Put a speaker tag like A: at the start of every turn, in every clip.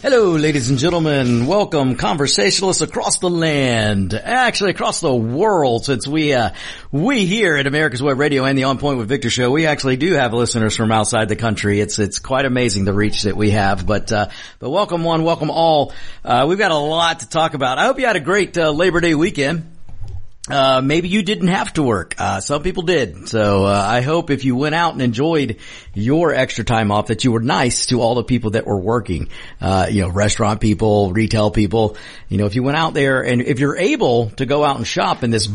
A: Hello, ladies and gentlemen. Welcome, conversationalists across the land, actually across the world, since we, uh, we here at America's Web Radio and the On Point with Victor show, we actually do have listeners from outside the country. It's, it's quite amazing the reach that we have, but, uh, but welcome one, welcome all. Uh, we've got a lot to talk about. I hope you had a great, uh, Labor Day weekend. Uh, maybe you didn't have to work. Uh, some people did. So, uh, I hope if you went out and enjoyed your extra time off that you were nice to all the people that were working. Uh, you know, restaurant people, retail people. You know, if you went out there and if you're able to go out and shop in this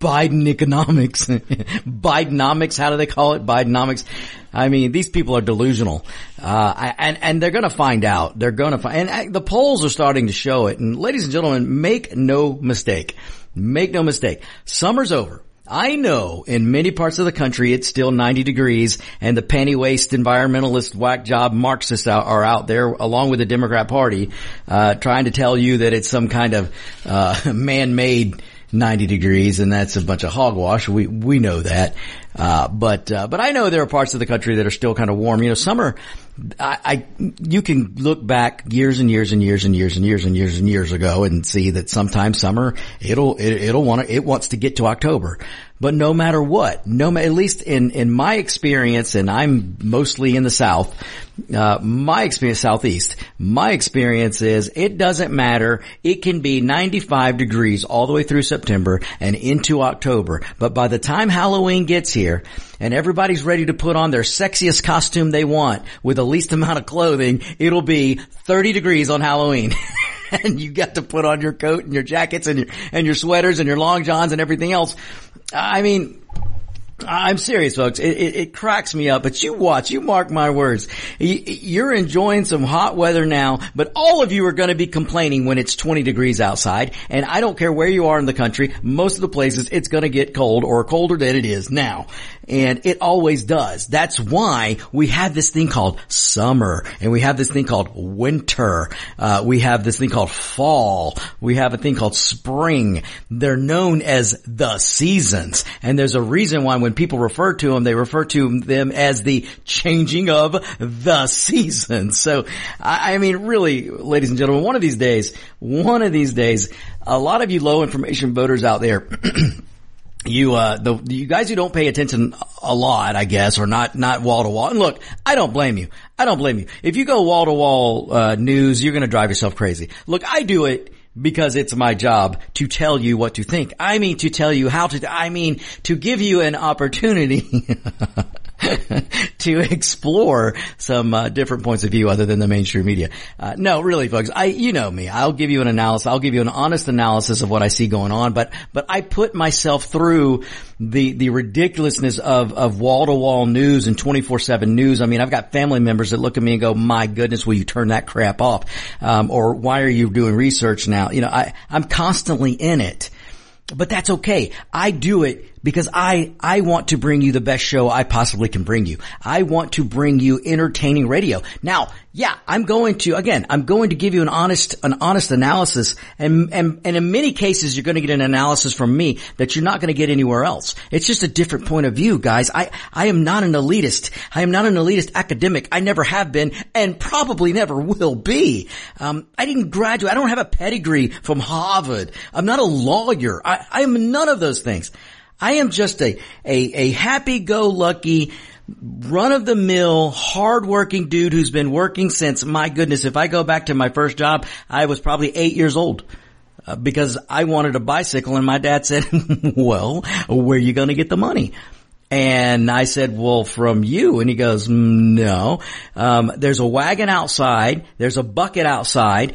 A: Biden economics, Bidenomics, how do they call it? Bidenomics. I mean, these people are delusional, uh, and and they're going to find out. They're going to find, and the polls are starting to show it. And ladies and gentlemen, make no mistake. Make no mistake. Summer's over. I know in many parts of the country it's still 90 degrees and the penny waste environmentalist whack job Marxists are out there along with the Democrat party, uh, trying to tell you that it's some kind of, uh, man-made 90 degrees and that's a bunch of hogwash. We, we know that. Uh, but, uh, but I know there are parts of the country that are still kind of warm. You know, summer, I, I, you can look back years and years and years and years and years and years and years ago and see that sometimes summer, it'll, it, will want to, it wants to get to October. But no matter what, no, at least in, in my experience, and I'm mostly in the South, uh, my experience, Southeast, my experience is it doesn't matter. It can be 95 degrees all the way through September and into October. But by the time Halloween gets here and everybody's ready to put on their sexiest costume they want with the least amount of clothing, it'll be 30 degrees on Halloween. and you got to put on your coat and your jackets and your, and your sweaters and your long johns and everything else. I mean, I'm serious, folks. It, it, it, cracks me up, but you watch, you mark my words. You're enjoying some hot weather now, but all of you are going to be complaining when it's 20 degrees outside. And I don't care where you are in the country, most of the places it's going to get cold or colder than it is now. And it always does. That's why we have this thing called summer and we have this thing called winter. Uh, we have this thing called fall. We have a thing called spring. They're known as the seasons. And there's a reason why when people refer to them, they refer to them as the changing of the seasons. So, I, mean, really, ladies and gentlemen, one of these days, one of these days, a lot of you low information voters out there, you uh the you guys who don't pay attention a lot, I guess, or not not wall to wall. And look, I don't blame you. I don't blame you. If you go wall to wall news, you're going to drive yourself crazy. Look, I do it because it's my job to tell you what to think. I mean to tell you how to, I mean to give you an opportunity to explore some uh, different points of view other than the mainstream media. Uh, no, really, folks, I you know me. I'll give you an analysis. I'll give you an honest analysis of what I see going on. But but I put myself through the the ridiculousness of of wall to wall news and twenty four seven news. I mean, I've got family members that look at me and go, "My goodness, will you turn that crap off?" Um, or "Why are you doing research now?" You know, I I'm constantly in it. But that's okay. I do it because I, I want to bring you the best show I possibly can bring you. I want to bring you entertaining radio. Now, yeah, I'm going to, again, I'm going to give you an honest, an honest analysis and, and, and in many cases you're going to get an analysis from me that you're not going to get anywhere else. It's just a different point of view, guys. I, I am not an elitist. I am not an elitist academic. I never have been and probably never will be. Um, I didn't graduate. I don't have a pedigree from Harvard. I'm not a lawyer. I, I am none of those things. I am just a, a, a happy-go-lucky, run-of-the-mill, hard-working dude who's been working since, my goodness, if I go back to my first job, I was probably eight years old. Uh, because I wanted a bicycle and my dad said, well, where are you going to get the money? And I said, well, from you. And he goes, no, um, there's a wagon outside. There's a bucket outside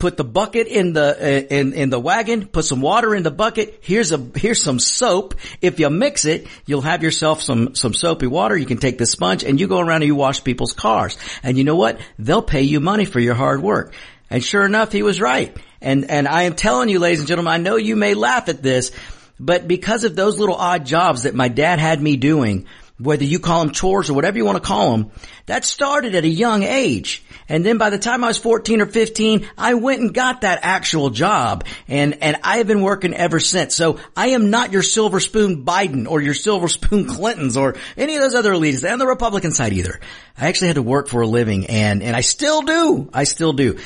A: put the bucket in the uh, in in the wagon, put some water in the bucket. Here's a here's some soap. If you mix it, you'll have yourself some some soapy water. You can take the sponge and you go around and you wash people's cars. And you know what? They'll pay you money for your hard work. And sure enough, he was right. And and I am telling you, ladies and gentlemen, I know you may laugh at this, but because of those little odd jobs that my dad had me doing, whether you call them chores or whatever you want to call them, that started at a young age. And then by the time I was 14 or 15, I went and got that actual job and, and I have been working ever since. So I am not your silver spoon Biden or your silver spoon Clintons or any of those other leaders and the Republican side either. I actually had to work for a living and, and I still do. I still do.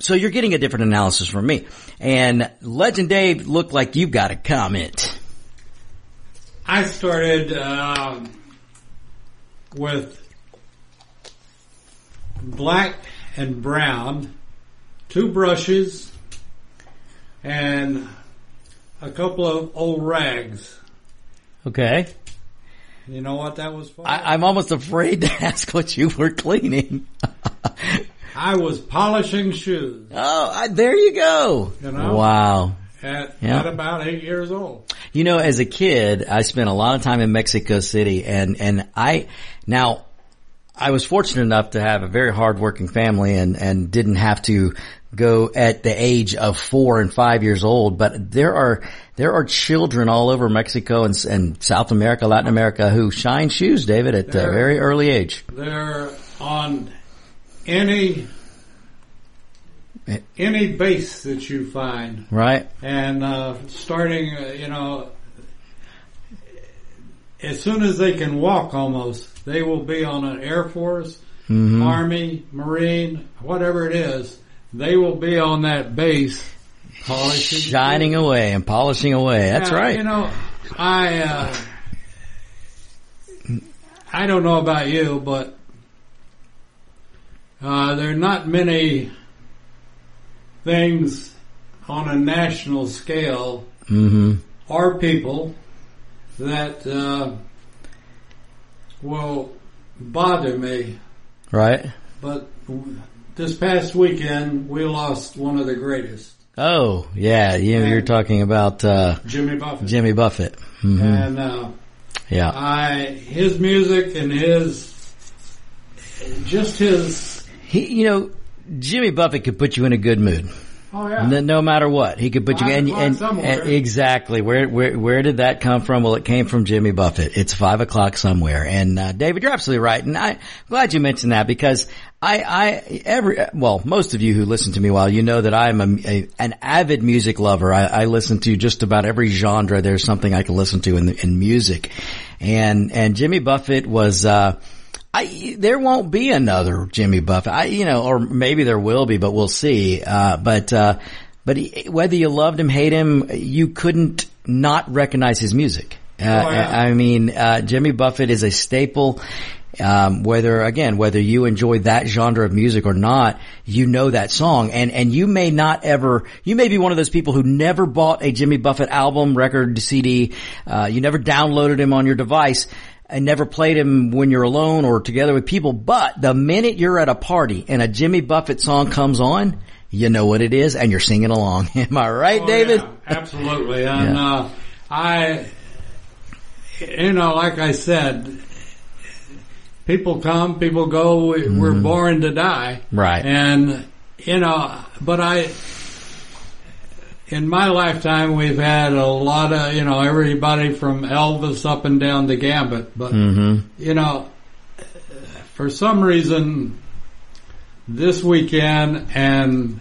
A: So you're getting a different analysis from me. And Legend Dave looked like you've got a comment.
B: I started um, with black and brown, two brushes, and a couple of old rags.
A: Okay.
B: You know what that was for?
A: I, I'm almost afraid to ask what you were cleaning.
B: I was polishing shoes
A: oh, I, there you go.
B: You know?
A: Wow.
B: At,
A: Yeah.
B: at about eight years old.
A: You know, as a kid, I spent a lot of time in Mexico City and, and I, now, I was fortunate enough to have a very hardworking family and, and didn't have to go at the age of four and five years old, but there are, there are children all over Mexico and, and South America, Latin America who shine shoes, David, at a very early age.
B: They're on any any base that you find.
A: Right?
B: and uh, starting, uh, you know, as soon as they can walk, almost they will be on an Air Force,
A: Mm-hmm.
B: Army, Marine, whatever it is. They will be on that base, polishing,
A: Shining away and polishing away. That's
B: Now,
A: right.
B: You know, I uh, I don't know about you, but uh, there are not many things on a national scale
A: hmm
B: or people that uh, will bother me.
A: Right?
B: But this past weekend, we lost one of the greatest,
A: Oh, yeah. You, you're talking about, uh,
B: Jimmy Buffett.
A: Jimmy Buffett. hmm
B: And uh,
A: Yeah.
B: I his music and his just his
A: He, you know, Jimmy Buffett could put you in a good mood.
B: oh yeah
A: No, no matter what, he could put you
B: Five
A: and, and, and exactly where where where did that come from? Well, it came from Jimmy Buffett. It's five o'clock somewhere, and uh, David, you're absolutely right, and I, am glad you mentioned that because I I every well most of you who listen to me while you know that I'm a, a an avid music lover. I, I listen to just about every genre. There's something I can listen to in the, in music, and and Jimmy Buffett was. uh I, there won't be another Jimmy Buffett. I, you know, or maybe there will be, but we'll see. Uh, but, uh, but he, whether you loved him, hate him, you couldn't not recognize his music. Uh,
B: yeah.
A: I mean, uh, Jimmy Buffett is a staple. Um, whether again, whether you enjoy that genre of music or not, you know that song, and and you may not ever, you may be one of those people who never bought a Jimmy Buffett album, record, CD, uh, you never downloaded him on your device, and never played him when you're alone or together with people. But the minute you're at a party and a Jimmy Buffett song comes on, you know what it is, and you're singing along. Am I right,
B: Oh,
A: David?
B: yeah, absolutely. And
A: Yeah.
B: uh, I, you know, like I said, people come, people go. We, We're born to die,
A: Mm-hmm. Right.
B: And you know, but I, in my lifetime, we've had a lot of you know everybody from Elvis up and down the gambit. But
A: Mm-hmm.
B: you know, for some reason, this weekend and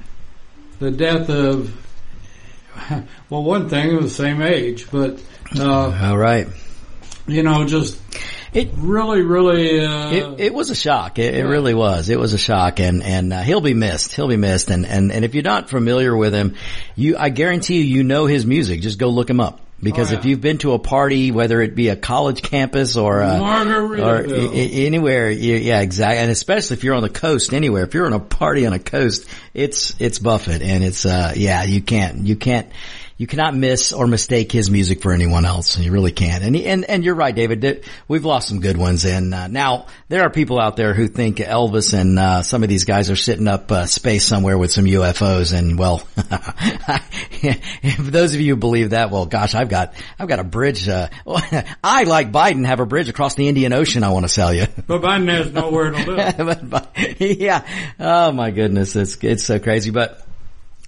B: the death of, well, one thing, it was the same age, but, uh,
A: All right.
B: you know, just
A: It
B: really, really, uh,
A: It, it was a shock. It, it really was. It was a shock, and and uh, he'll be missed. He'll be missed, and and and if you're not familiar with him, you I guarantee you you know his music. Just go look him up because
B: Oh, yeah.
A: if you've been to a party, whether it be a college campus or uh, or I- I- anywhere, yeah, exactly, and especially if you're on the coast, anywhere. If you're on a party on a coast, it's it's Buffett, and it's uh yeah, you can't you can't. You cannot miss or mistake his music for anyone else. and You really can't. And and and you're right, David. We've lost some good ones. And uh, now there are people out there who think Elvis and uh, some of these guys are sitting up uh, space somewhere with some UFOs. And well, if those of you who believe that, well, gosh, I've got I've got a bridge. Uh, I like Biden have a bridge across the Indian Ocean. I want to sell you.
B: but Biden has nowhere to live.
A: but, but, yeah. Oh my goodness. It's, it's so crazy. But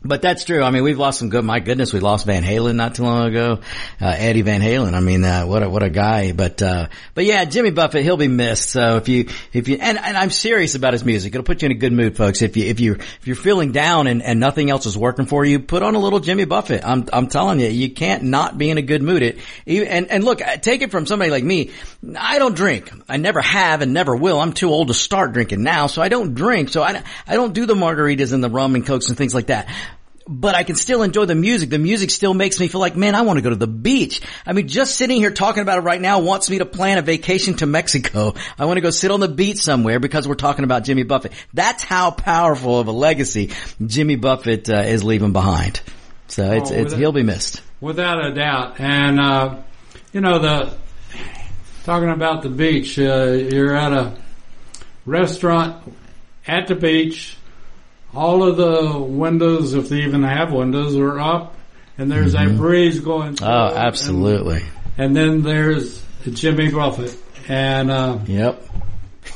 A: But that's true. I mean, we've lost some good. My goodness, we lost Van Halen not too long ago. Uh, Eddie Van Halen. I mean, uh, what a what a guy. But uh, but yeah, Jimmy Buffett, he'll be missed. So if you if you and, and I'm serious about his music, it'll put you in a good mood, folks. If you if you if you're feeling down and, and nothing else is working for you, put on a little Jimmy Buffett. I'm I'm telling you, you can't not be in a good mood. It and and look, take it from somebody like me. I don't drink. I never have and never will. I'm too old to start drinking now, so I don't drink. So I I don't do the margaritas and the rum and cokes and things like that but I can still enjoy the music. The music still makes me feel like, man, I want to go to the beach. I mean, just sitting here talking about it right now wants me to plan a vacation to Mexico. I want to go sit on the beach somewhere because we're talking about Jimmy Buffett. That's how powerful of a legacy Jimmy Buffett uh, is leaving behind. So it's, oh, it's he'll be missed
B: without a doubt. And uh, you know the talking about the beach, uh, you're at a restaurant at the beach all of the windows, if they even have windows, are up, and there's mm-hmm. a breeze going.
A: Through oh, absolutely.
B: And, and, then there's Jimmy Buffett, and uh,
A: yep.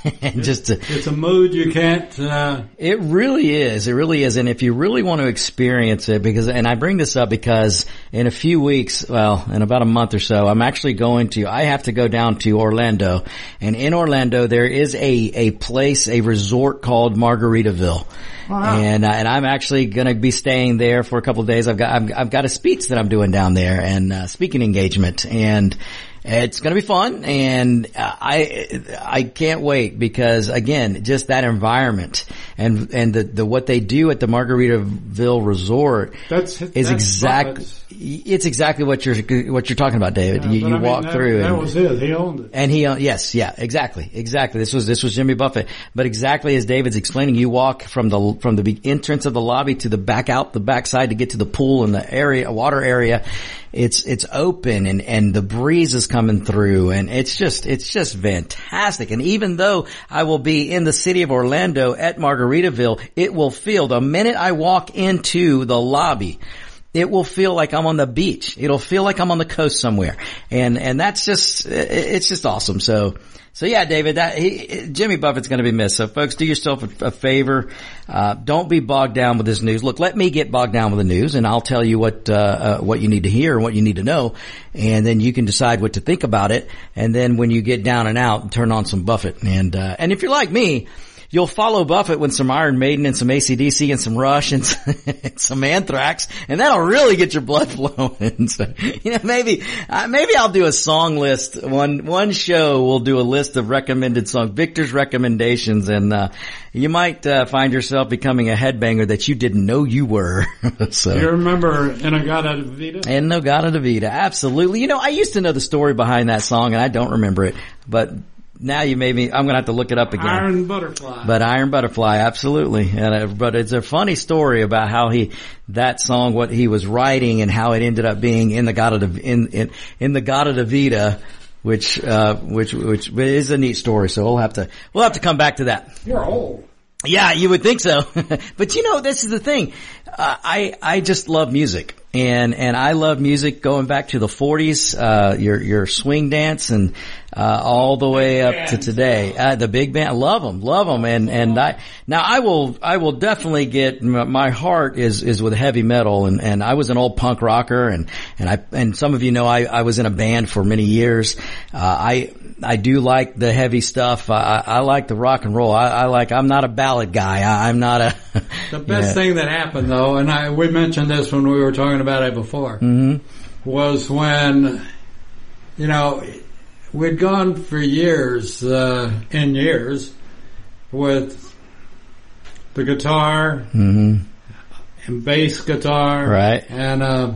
A: and just
B: to, it's a mood you can't. Uh,
A: it really is. It really is. And if you really want to experience it, because and I bring this up because in a few weeks, well, in about a month or so, I'm actually going to. I have to go down to Orlando, and in Orlando there is a a place, a resort called Margaritaville. Wow. And uh, and I'm actually going to be staying there for a couple of days. I've got I've, I've, got a speech that I'm doing down there and uh, speaking engagement and it's going to be fun, and uh, I I can't wait because again, just that environment and and the, the what they do at the Margaritaville Resort
B: that's,
A: is exactly it's exactly what you're what you're talking about, David. Yeah, you, you I mean, walk
B: that,
A: through
B: that and, was it. He owned it,
A: and he owned. yes, yeah, exactly, exactly. This was this was Jimmy Buffett, but exactly as David's explaining, you walk from the from the entrance of the lobby to the back out the backside to get to the pool and the area water area it's, it's open and, and the breeze is coming through and it's just, it's just fantastic. And even though I will be in the city of Orlando at Margaritaville, it will feel the minute I walk into the lobby, it will feel like I'm on the beach. It'll feel like I'm on the coast somewhere. And, and that's just, it's just awesome. So, so yeah, David, that he, Jimmy Buffett's going to be missed. So folks, do yourself a, a favor. Uh, don't be bogged down with this news. Look, let me get bogged down with the news, and I'll tell you what uh, uh, what you need to hear and what you need to know, and then you can decide what to think about it. And then when you get down and out, turn on some Buffett. And uh, and if you're like me you'll follow Buffett with some Iron Maiden and some ACDC and some Rush and some, Anthrax, and that'll really get your blood flowing. so, you know, maybe, uh, maybe I'll do a song list. One, one show we'll do a list of recommended songs, Victor's recommendations, and, uh, you might, uh, find yourself becoming a headbanger that you didn't know you were.
B: so. You remember In-A-Gadda-Da-Vida?
A: In-A-Gadda-Da-Vida, absolutely. You know, I used to know the story behind that song and I don't remember it, but now you made me. I'm going to have to look it up again.
B: Iron Butterfly.
A: But Iron Butterfly, absolutely. And uh, but it's a funny story about how he that song, what he was writing, and how it ended up being in the God of in in in the Gadda-Da-Vida, which uh, which which is a neat story. So we'll have to we'll have to come back to that.
B: You're old.
A: Yeah, you would think so. but you know, this is the thing. Uh, I I just love music and and I love music going back to the 40s, uh, your your swing dance, and uh, all the way up to today. Uh, the big band, love them, love them, and and I now I will I will definitely get my heart is is with heavy metal, and and I was an old punk rocker, and and I and some of you know I I was in a band for many years. Uh, I I do like the heavy stuff. I, I like the rock and roll. I, I like. I'm not a ballad guy. I, am not a.
B: the best yeah. thing that happened though, and I we mentioned this when we were talking about it before,
A: mm-hmm.
B: was when you know we'd gone for years uh, and years with the guitar
A: mm-hmm.
B: and bass guitar,
A: right,
B: and uh,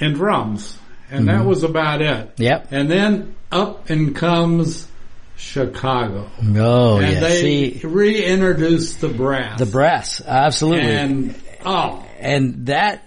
B: and drums and mm-hmm. that was about it.
A: Yep.
B: And then up and comes Chicago.
A: Oh,
B: and
A: yeah.
B: they
A: See,
B: reintroduced the brass.
A: The brass, absolutely.
B: And oh,
A: and that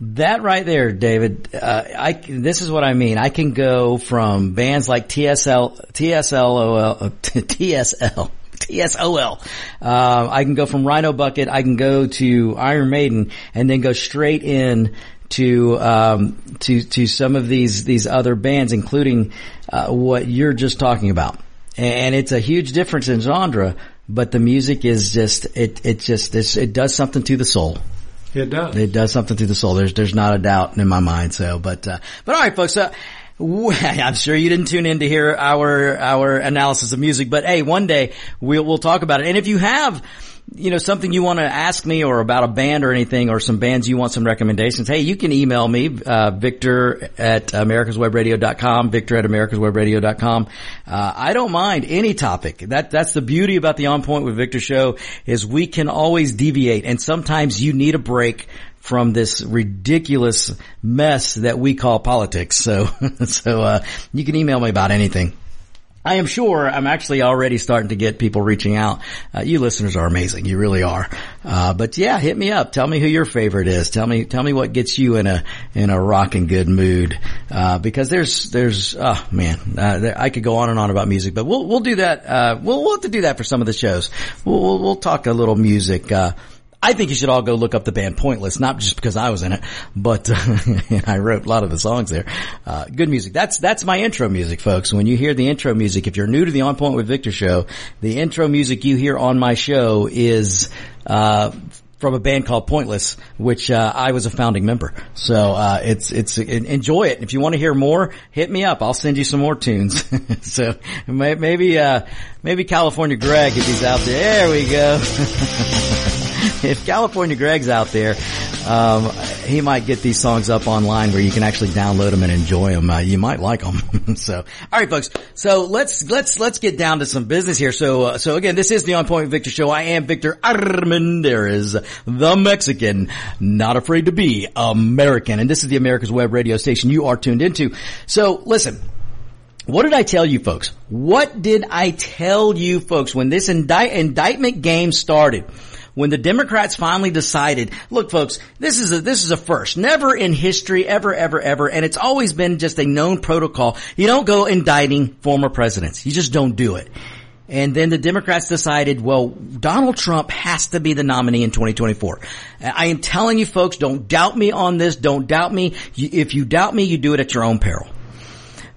A: that right there, David. Uh, I this is what I mean. I can go from bands like TSL, TSLOL, uh, TSL. TSOL. Uh, I can go from Rhino Bucket. I can go to Iron Maiden, and then go straight in to um, to to some of these these other bands, including uh, what you're just talking about. And it's a huge difference in genre, but the music is just, it, it just, it's, it does something to the soul.
B: It does.
A: It does something to the soul. There's, there's not a doubt in my mind. So, but, uh, but all right, folks. Uh, I'm sure you didn't tune in to hear our our analysis of music, but hey, one day we'll we'll talk about it. And if you have you know, something you want to ask me or about a band or anything or some bands you want some recommendations, hey, you can email me, uh, Victor at americaswebradio.com, Victor at americaswebradio.com. Uh, I don't mind any topic. That, that's the beauty about the On Point with Victor show is we can always deviate and sometimes you need a break from this ridiculous mess that we call politics. So, so, uh, you can email me about anything. I am sure I'm actually already starting to get people reaching out. Uh, you listeners are amazing. You really are. Uh, but yeah, hit me up. Tell me who your favorite is. Tell me, tell me what gets you in a, in a rocking good mood. Uh, because there's, there's, oh man, uh, there, I could go on and on about music, but we'll, we'll do that. Uh, we'll, we'll have to do that for some of the shows. We'll, we'll, we'll talk a little music. I think you should all go look up the band Pointless, not just because I was in it, but I wrote a lot of the songs there. Uh, good music. That's that's my intro music, folks. When you hear the intro music, if you're new to the On Point with Victor show, the intro music you hear on my show is uh, from a band called Pointless, which uh, I was a founding member. So uh, it's it's enjoy it. If you want to hear more, hit me up. I'll send you some more tunes. so maybe uh, maybe California Greg if he's out there. There we go. if California Greg's out there, um, he might get these songs up online where you can actually download them and enjoy them. Uh, you might like them. so, all right, folks. So let's let's let's get down to some business here. So uh, so again, this is the On Point Victor Show. I am Victor Armendariz, the Mexican, not afraid to be American, and this is the America's Web Radio station you are tuned into. So listen. What did I tell you folks? What did I tell you folks when this indict- indictment game started? When the Democrats finally decided, look folks, this is a, this is a first. Never in history, ever, ever, ever, and it's always been just a known protocol. You don't go indicting former presidents. You just don't do it. And then the Democrats decided, well, Donald Trump has to be the nominee in 2024. I am telling you folks, don't doubt me on this. Don't doubt me. If you doubt me, you do it at your own peril.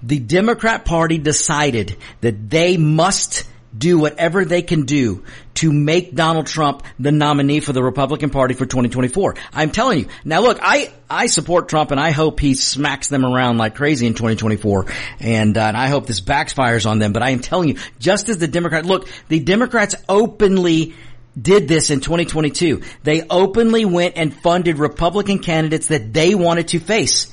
A: The Democrat party decided that they must do whatever they can do to make Donald Trump the nominee for the Republican Party for 2024. I'm telling you. Now look, I, I support Trump and I hope he smacks them around like crazy in 2024 and, uh, and I hope this backfires on them, but I am telling you, just as the Democrat, look, the Democrats openly did this in 2022. They openly went and funded Republican candidates that they wanted to face.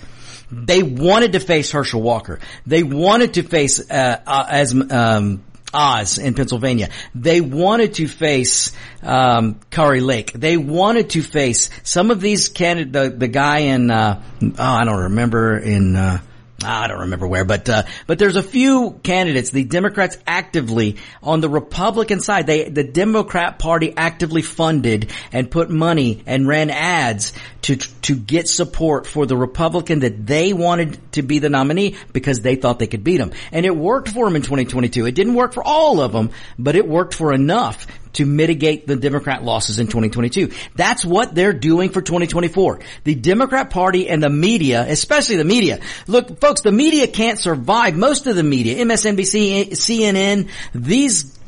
A: They wanted to face Herschel Walker. They wanted to face uh, uh, as um, Oz in Pennsylvania. They wanted to face um, Kari Lake. They wanted to face some of these candidates. The, the guy in uh, oh, I don't remember in. Uh, I don't remember where, but uh, but there's a few candidates. The Democrats actively on the Republican side, they the Democrat Party actively funded and put money and ran ads to to get support for the Republican that they wanted to be the nominee because they thought they could beat him, and it worked for them in 2022. It didn't work for all of them, but it worked for enough to mitigate the Democrat losses in 2022. That's what they're doing for 2024. The Democrat party and the media, especially the media. Look, folks, the media can't survive. Most of the media, MSNBC, CNN, these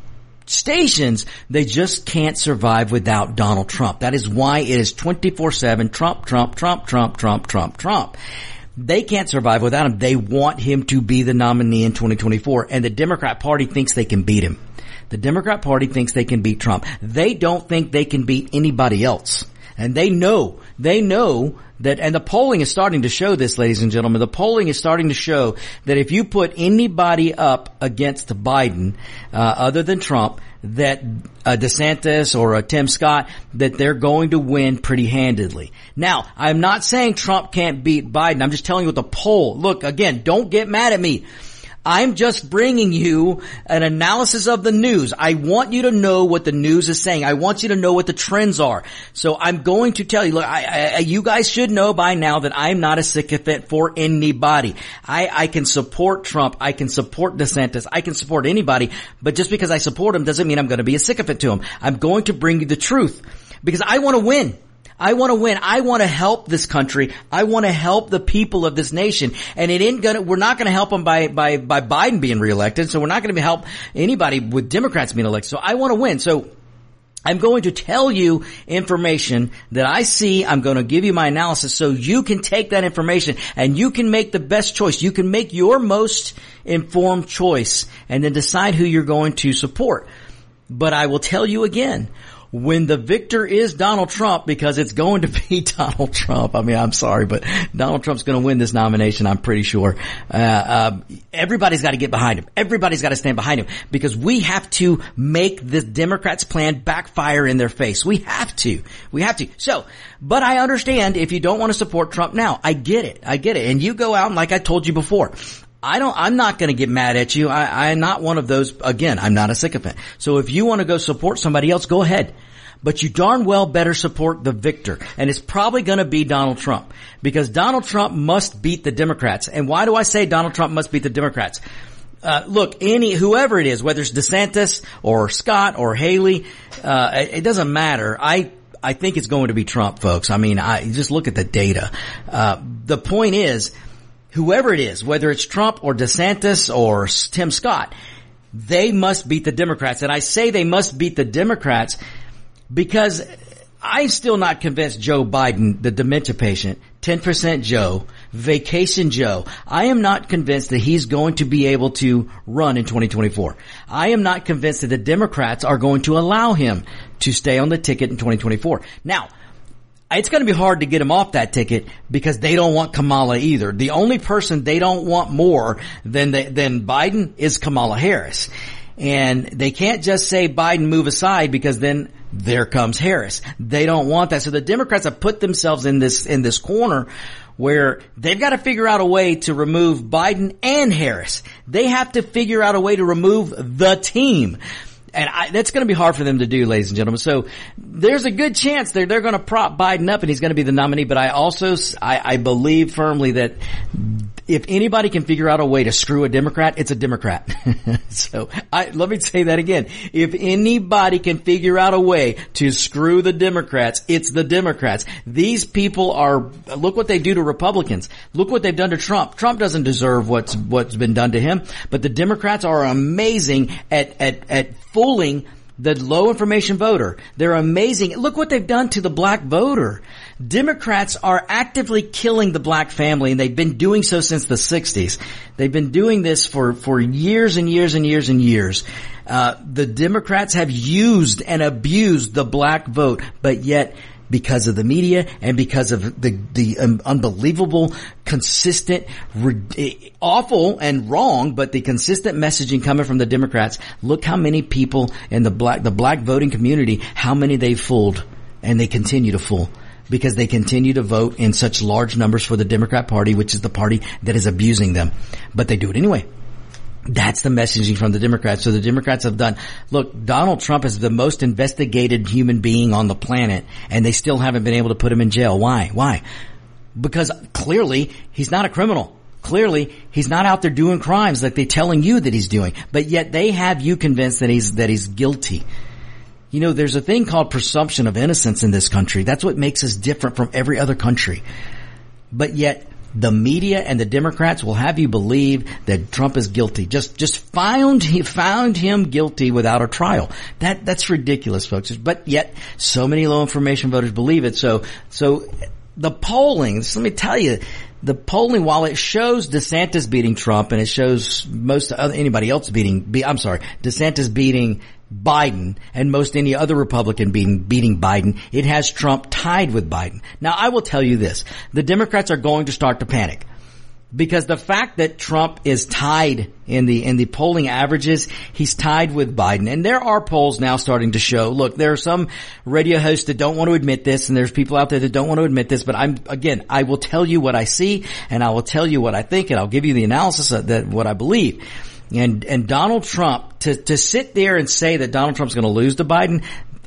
A: stations, they just can't survive without Donald Trump. That is why it is 24-7 Trump, Trump, Trump, Trump, Trump, Trump, Trump. They can't survive without him. They want him to be the nominee in 2024 and the Democrat party thinks they can beat him. The Democrat Party thinks they can beat Trump. They don't think they can beat anybody else. And they know, they know that, and the polling is starting to show this, ladies and gentlemen. The polling is starting to show that if you put anybody up against Biden, uh, other than Trump, that a DeSantis or a Tim Scott, that they're going to win pretty handedly. Now, I'm not saying Trump can't beat Biden. I'm just telling you what the poll, look, again, don't get mad at me. I'm just bringing you an analysis of the news. I want you to know what the news is saying. I want you to know what the trends are. So I'm going to tell you, look, I, I, you guys should know by now that I'm not a sycophant for anybody. I, I can support Trump. I can support DeSantis. I can support anybody. But just because I support him doesn't mean I'm going to be a sycophant to him. I'm going to bring you the truth because I want to win. I want to win. I want to help this country. I want to help the people of this nation. And it ain't gonna, we're not gonna help them by, by, by Biden being reelected. So we're not gonna help anybody with Democrats being elected. So I want to win. So I'm going to tell you information that I see. I'm going to give you my analysis so you can take that information and you can make the best choice. You can make your most informed choice and then decide who you're going to support. But I will tell you again, when the victor is Donald Trump, because it's going to be Donald Trump. I mean, I'm sorry, but Donald Trump's going to win this nomination. I'm pretty sure. Uh, uh, everybody's got to get behind him. Everybody's got to stand behind him because we have to make the Democrats' plan backfire in their face. We have to. We have to. So, but I understand if you don't want to support Trump now. I get it. I get it. And you go out and like I told you before, I don't, I'm not going to get mad at you. I, I'm not one of those, again, I'm not a sycophant. So if you want to go support somebody else, go ahead. But you darn well better support the victor. And it's probably going to be Donald Trump. Because Donald Trump must beat the Democrats. And why do I say Donald Trump must beat the Democrats? Uh, look, any whoever it is, whether it's DeSantis or Scott or Haley, uh, it, it doesn't matter. I I think it's going to be Trump, folks. I mean, I just look at the data. Uh, the point is, whoever it is, whether it's Trump or DeSantis or Tim Scott, they must beat the Democrats. And I say they must beat the Democrats because I'm still not convinced Joe Biden, the dementia patient, 10% Joe, vacation Joe, I am not convinced that he's going to be able to run in 2024. I am not convinced that the Democrats are going to allow him to stay on the ticket in 2024. Now, it's going to be hard to get him off that ticket because they don't want Kamala either. The only person they don't want more than than Biden is Kamala Harris. And they can't just say Biden move aside because then there comes Harris. They don't want that. So the Democrats have put themselves in this, in this corner where they've got to figure out a way to remove Biden and Harris. They have to figure out a way to remove the team. And I, that's going to be hard for them to do, ladies and gentlemen. So there's a good chance they're, they're going to prop Biden up and he's going to be the nominee. But I also, I, I believe firmly that if anybody can figure out a way to screw a Democrat, it's a Democrat. so I, let me say that again. If anybody can figure out a way to screw the Democrats, it's the Democrats. These people are, look what they do to Republicans. Look what they've done to Trump. Trump doesn't deserve what's, what's been done to him, but the Democrats are amazing at, at, at fooling the low information voter. They're amazing. Look what they've done to the black voter. Democrats are actively killing the black family and they've been doing so since the 60s. They've been doing this for, for years and years and years and years. Uh, the Democrats have used and abused the black vote, but yet because of the media and because of the the um, unbelievable, consistent, re- awful and wrong, but the consistent messaging coming from the Democrats. Look how many people in the black the black voting community, how many they fooled, and they continue to fool because they continue to vote in such large numbers for the Democrat Party, which is the party that is abusing them. But they do it anyway. That's the messaging from the Democrats. So the Democrats have done, look, Donald Trump is the most investigated human being on the planet and they still haven't been able to put him in jail. Why? Why? Because clearly he's not a criminal. Clearly he's not out there doing crimes like they're telling you that he's doing, but yet they have you convinced that he's, that he's guilty. You know, there's a thing called presumption of innocence in this country. That's what makes us different from every other country. But yet, the media and the Democrats will have you believe that Trump is guilty. Just, just found, he found him guilty without a trial. That, that's ridiculous, folks. But yet, so many low information voters believe it. So, so the polling, let me tell you, the polling, while it shows DeSantis beating Trump and it shows most anybody else beating, I'm sorry, DeSantis beating Biden and most any other Republican beating, beating Biden, it has Trump tied with Biden. Now I will tell you this, the Democrats are going to start to panic because the fact that Trump is tied in the in the polling averages, he's tied with Biden. And there are polls now starting to show. Look, there are some radio hosts that don't want to admit this, and there's people out there that don't want to admit this. But I'm again, I will tell you what I see, and I will tell you what I think, and I'll give you the analysis of that what I believe. And and Donald Trump to to sit there and say that Donald Trump's going to lose to Biden,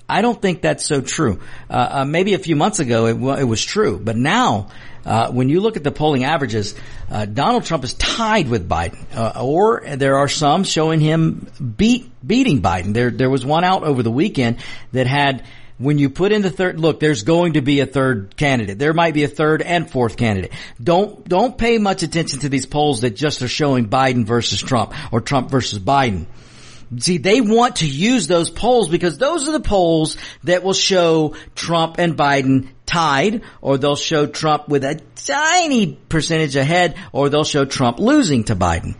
A: I don't think that's so true. Uh, uh, maybe a few months ago it, it was true, but now uh, when you look at the polling averages, uh, Donald Trump is tied with Biden, uh, or there are some showing him beat beating Biden. There there was one out over the weekend that had when you put in the third, look, there's going to be a third candidate. There might be a third and fourth candidate. Don't, don't pay much attention to these polls that just are showing Biden versus Trump or Trump versus Biden. See, they want to use those polls because those are the polls that will show Trump and Biden tied, or they'll show Trump with a tiny percentage ahead, or they'll show Trump losing to Biden.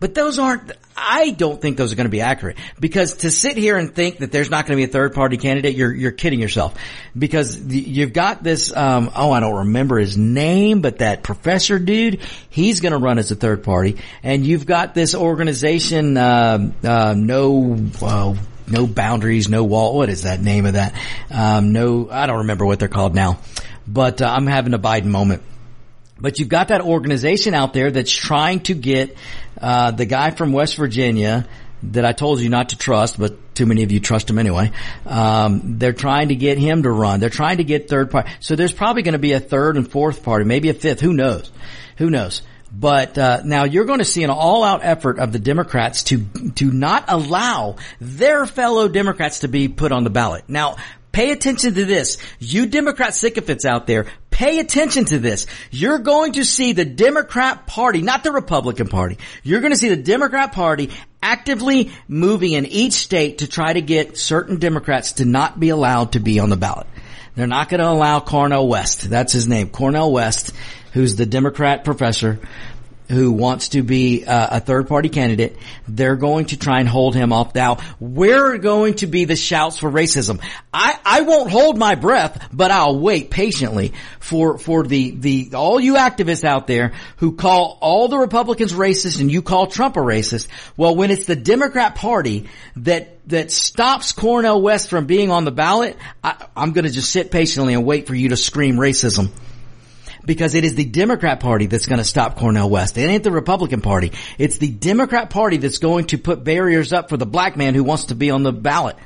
A: But those aren't, I don't think those are going to be accurate because to sit here and think that there's not going to be a third party candidate, you're, you're kidding yourself because you've got this, um, oh, I don't remember his name, but that professor dude, he's going to run as a third party and you've got this organization, uh, uh, no, uh, no boundaries, no wall. What is that name of that? Um, no, I don't remember what they're called now, but uh, I'm having a Biden moment. But you've got that organization out there that's trying to get uh, the guy from West Virginia that I told you not to trust, but too many of you trust him anyway. Um, they're trying to get him to run. They're trying to get third party. So there's probably going to be a third and fourth party, maybe a fifth. Who knows? Who knows? But uh, now you're going to see an all-out effort of the Democrats to to not allow their fellow Democrats to be put on the ballot. Now, Pay attention to this. You Democrat sycophants out there, pay attention to this. You're going to see the Democrat Party, not the Republican Party. You're going to see the Democrat Party actively moving in each state to try to get certain Democrats to not be allowed to be on the ballot. They're not going to allow Cornel West. That's his name. Cornel West, who's the Democrat professor who wants to be uh, a third party candidate, they're going to try and hold him off. Now, where are going to be the shouts for racism? I, I won't hold my breath, but I'll wait patiently for, for the, the, all you activists out there who call all the Republicans racist and you call Trump a racist. Well, when it's the Democrat party that that stops Cornel West from being on the ballot, I, I'm going to just sit patiently and wait for you to scream racism because it is the Democrat Party that's going to stop Cornel West. It ain't the Republican Party. It's the Democrat Party that's going to put barriers up for the black man who wants to be on the ballot.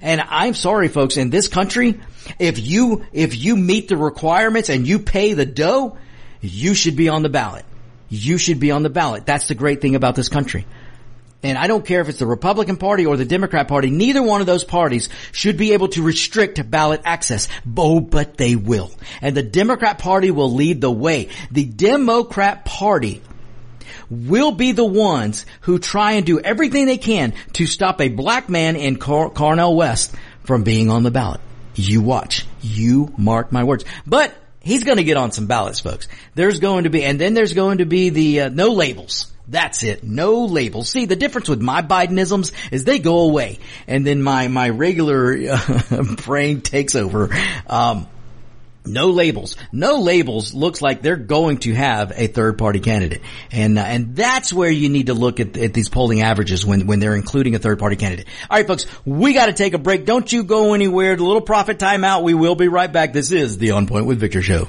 A: And I'm sorry folks, in this country, if you, if you meet the requirements and you pay the dough, you should be on the ballot. You should be on the ballot. That's the great thing about this country. And I don't care if it's the Republican Party or the Democrat Party, neither one of those parties should be able to restrict ballot access. Oh, but they will. And the Democrat Party will lead the way. The Democrat Party will be the ones who try and do everything they can to stop a black man in Car- Cornel West from being on the ballot. You watch. You mark my words. But he's going to get on some ballots, folks. There's going to be, and then there's going to be the uh, no labels. That's it. No labels. See, the difference with my Bidenisms is they go away, and then my my regular uh, brain takes over. Um, no labels. No labels looks like they're going to have a third party candidate. And, uh, and that's where you need to look at, at these polling averages when, when they're including a third party candidate. All right, folks, we got to take a break. Don't you go anywhere. The little profit timeout. We will be right back. This is the On Point with Victor show.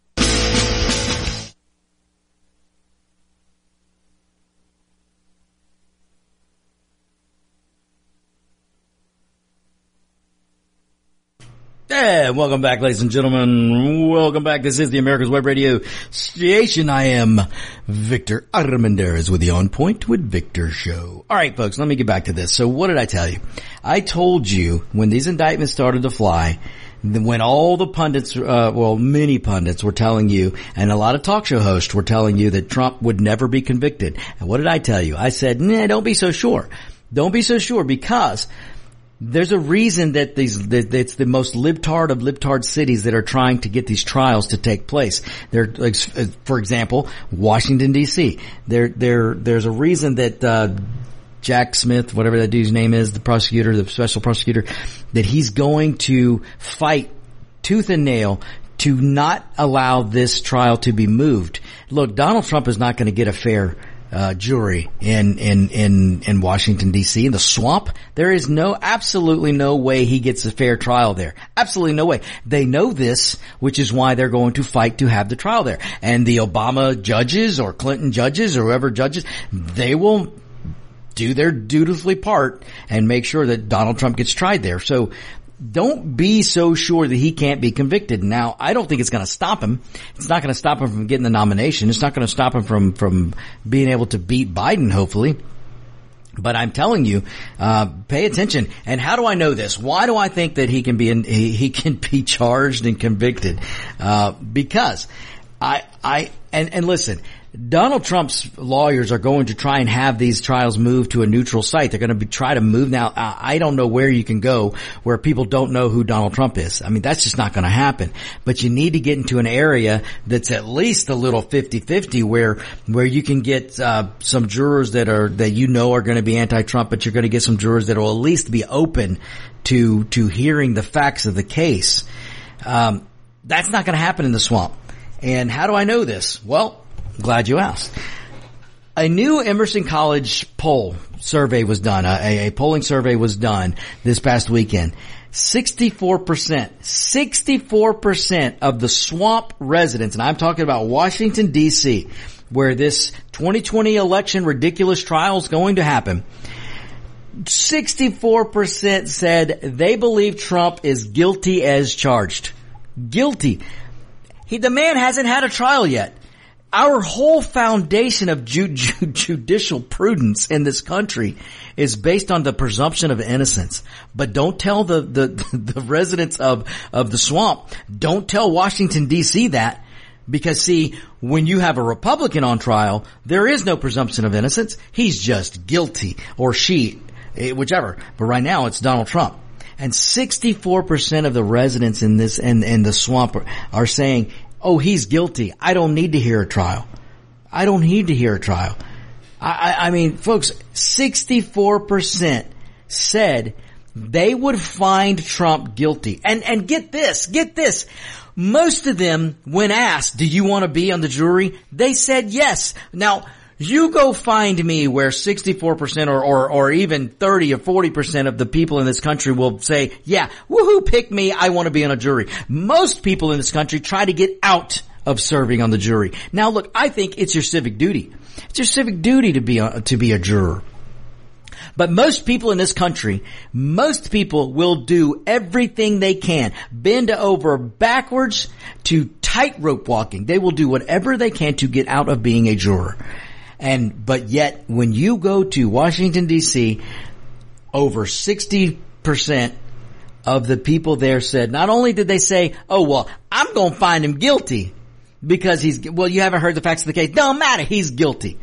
A: And welcome back, ladies and gentlemen. Welcome back. This is the America's Web Radio station. I am Victor Armendariz with the On Point with Victor show. All right, folks, let me get back to this. So what did I tell you? I told you when these indictments started to fly when all the pundits, uh, well, many pundits were telling you, and a lot of talk show hosts were telling you that Trump would never be convicted. And what did I tell you? I said, nah, don't be so sure. Don't be so sure because there's a reason that these that it's the most libtard of libtard cities that are trying to get these trials to take place. There, like, for example, Washington D.C. There, there, there's a reason that. Uh, Jack Smith, whatever that dude's name is, the prosecutor, the special prosecutor, that he's going to fight tooth and nail to not allow this trial to be moved. Look, Donald Trump is not going to get a fair uh, jury in in in in Washington D.C. in the swamp. There is no, absolutely no way he gets a fair trial there. Absolutely no way. They know this, which is why they're going to fight to have the trial there. And the Obama judges or Clinton judges or whoever judges, they will do their dutifully part and make sure that Donald Trump gets tried there. So don't be so sure that he can't be convicted. Now, I don't think it's going to stop him. It's not going to stop him from getting the nomination. It's not going to stop him from, from being able to beat Biden, hopefully. But I'm telling you, uh, pay attention. And how do I know this? Why do I think that he can be in, he, he can be charged and convicted? Uh, because I, I, and, and listen, Donald Trump's lawyers are going to try and have these trials moved to a neutral site. They're going to be, try to move now. I don't know where you can go where people don't know who Donald Trump is. I mean, that's just not going to happen. But you need to get into an area that's at least a little 50-50 where, where you can get, uh, some jurors that are, that you know are going to be anti-Trump, but you're going to get some jurors that will at least be open to, to hearing the facts of the case. Um, that's not going to happen in the swamp. And how do I know this? Well, Glad you asked. A new Emerson College poll survey was done. A, a polling survey was done this past weekend. 64%, 64% of the swamp residents, and I'm talking about Washington DC, where this 2020 election ridiculous trial is going to happen. 64% said they believe Trump is guilty as charged. Guilty. He, the man hasn't had a trial yet our whole foundation of ju- ju- judicial prudence in this country is based on the presumption of innocence. But don't tell the, the, the residents of, of the swamp, don't tell Washington DC that because see, when you have a Republican on trial, there is no presumption of innocence. He's just guilty or she, eh, whichever. But right now it's Donald Trump. And 64% of the residents in this, in, in the swamp are, are saying oh, he's guilty. I don't need to hear a trial. I don't need to hear a trial. I, I, I mean, folks, 64% said they would find Trump guilty. And, and get this, get this. Most of them, when asked, do you want to be on the jury? They said yes. Now, you go find me where 64% or, or, or even 30 or 40% of the people in this country will say, yeah, woohoo, pick me, I want to be on a jury. Most people in this country try to get out of serving on the jury. Now look, I think it's your civic duty. It's your civic duty to be a, to be a juror. But most people in this country, most people will do everything they can, bend over backwards to tightrope walking. They will do whatever they can to get out of being a juror. And, but yet when you go to Washington DC, over 60% of the people there said, not only did they say, oh well, I'm gonna find him guilty because he's, well you haven't heard the facts of the case. Don't matter, he's guilty.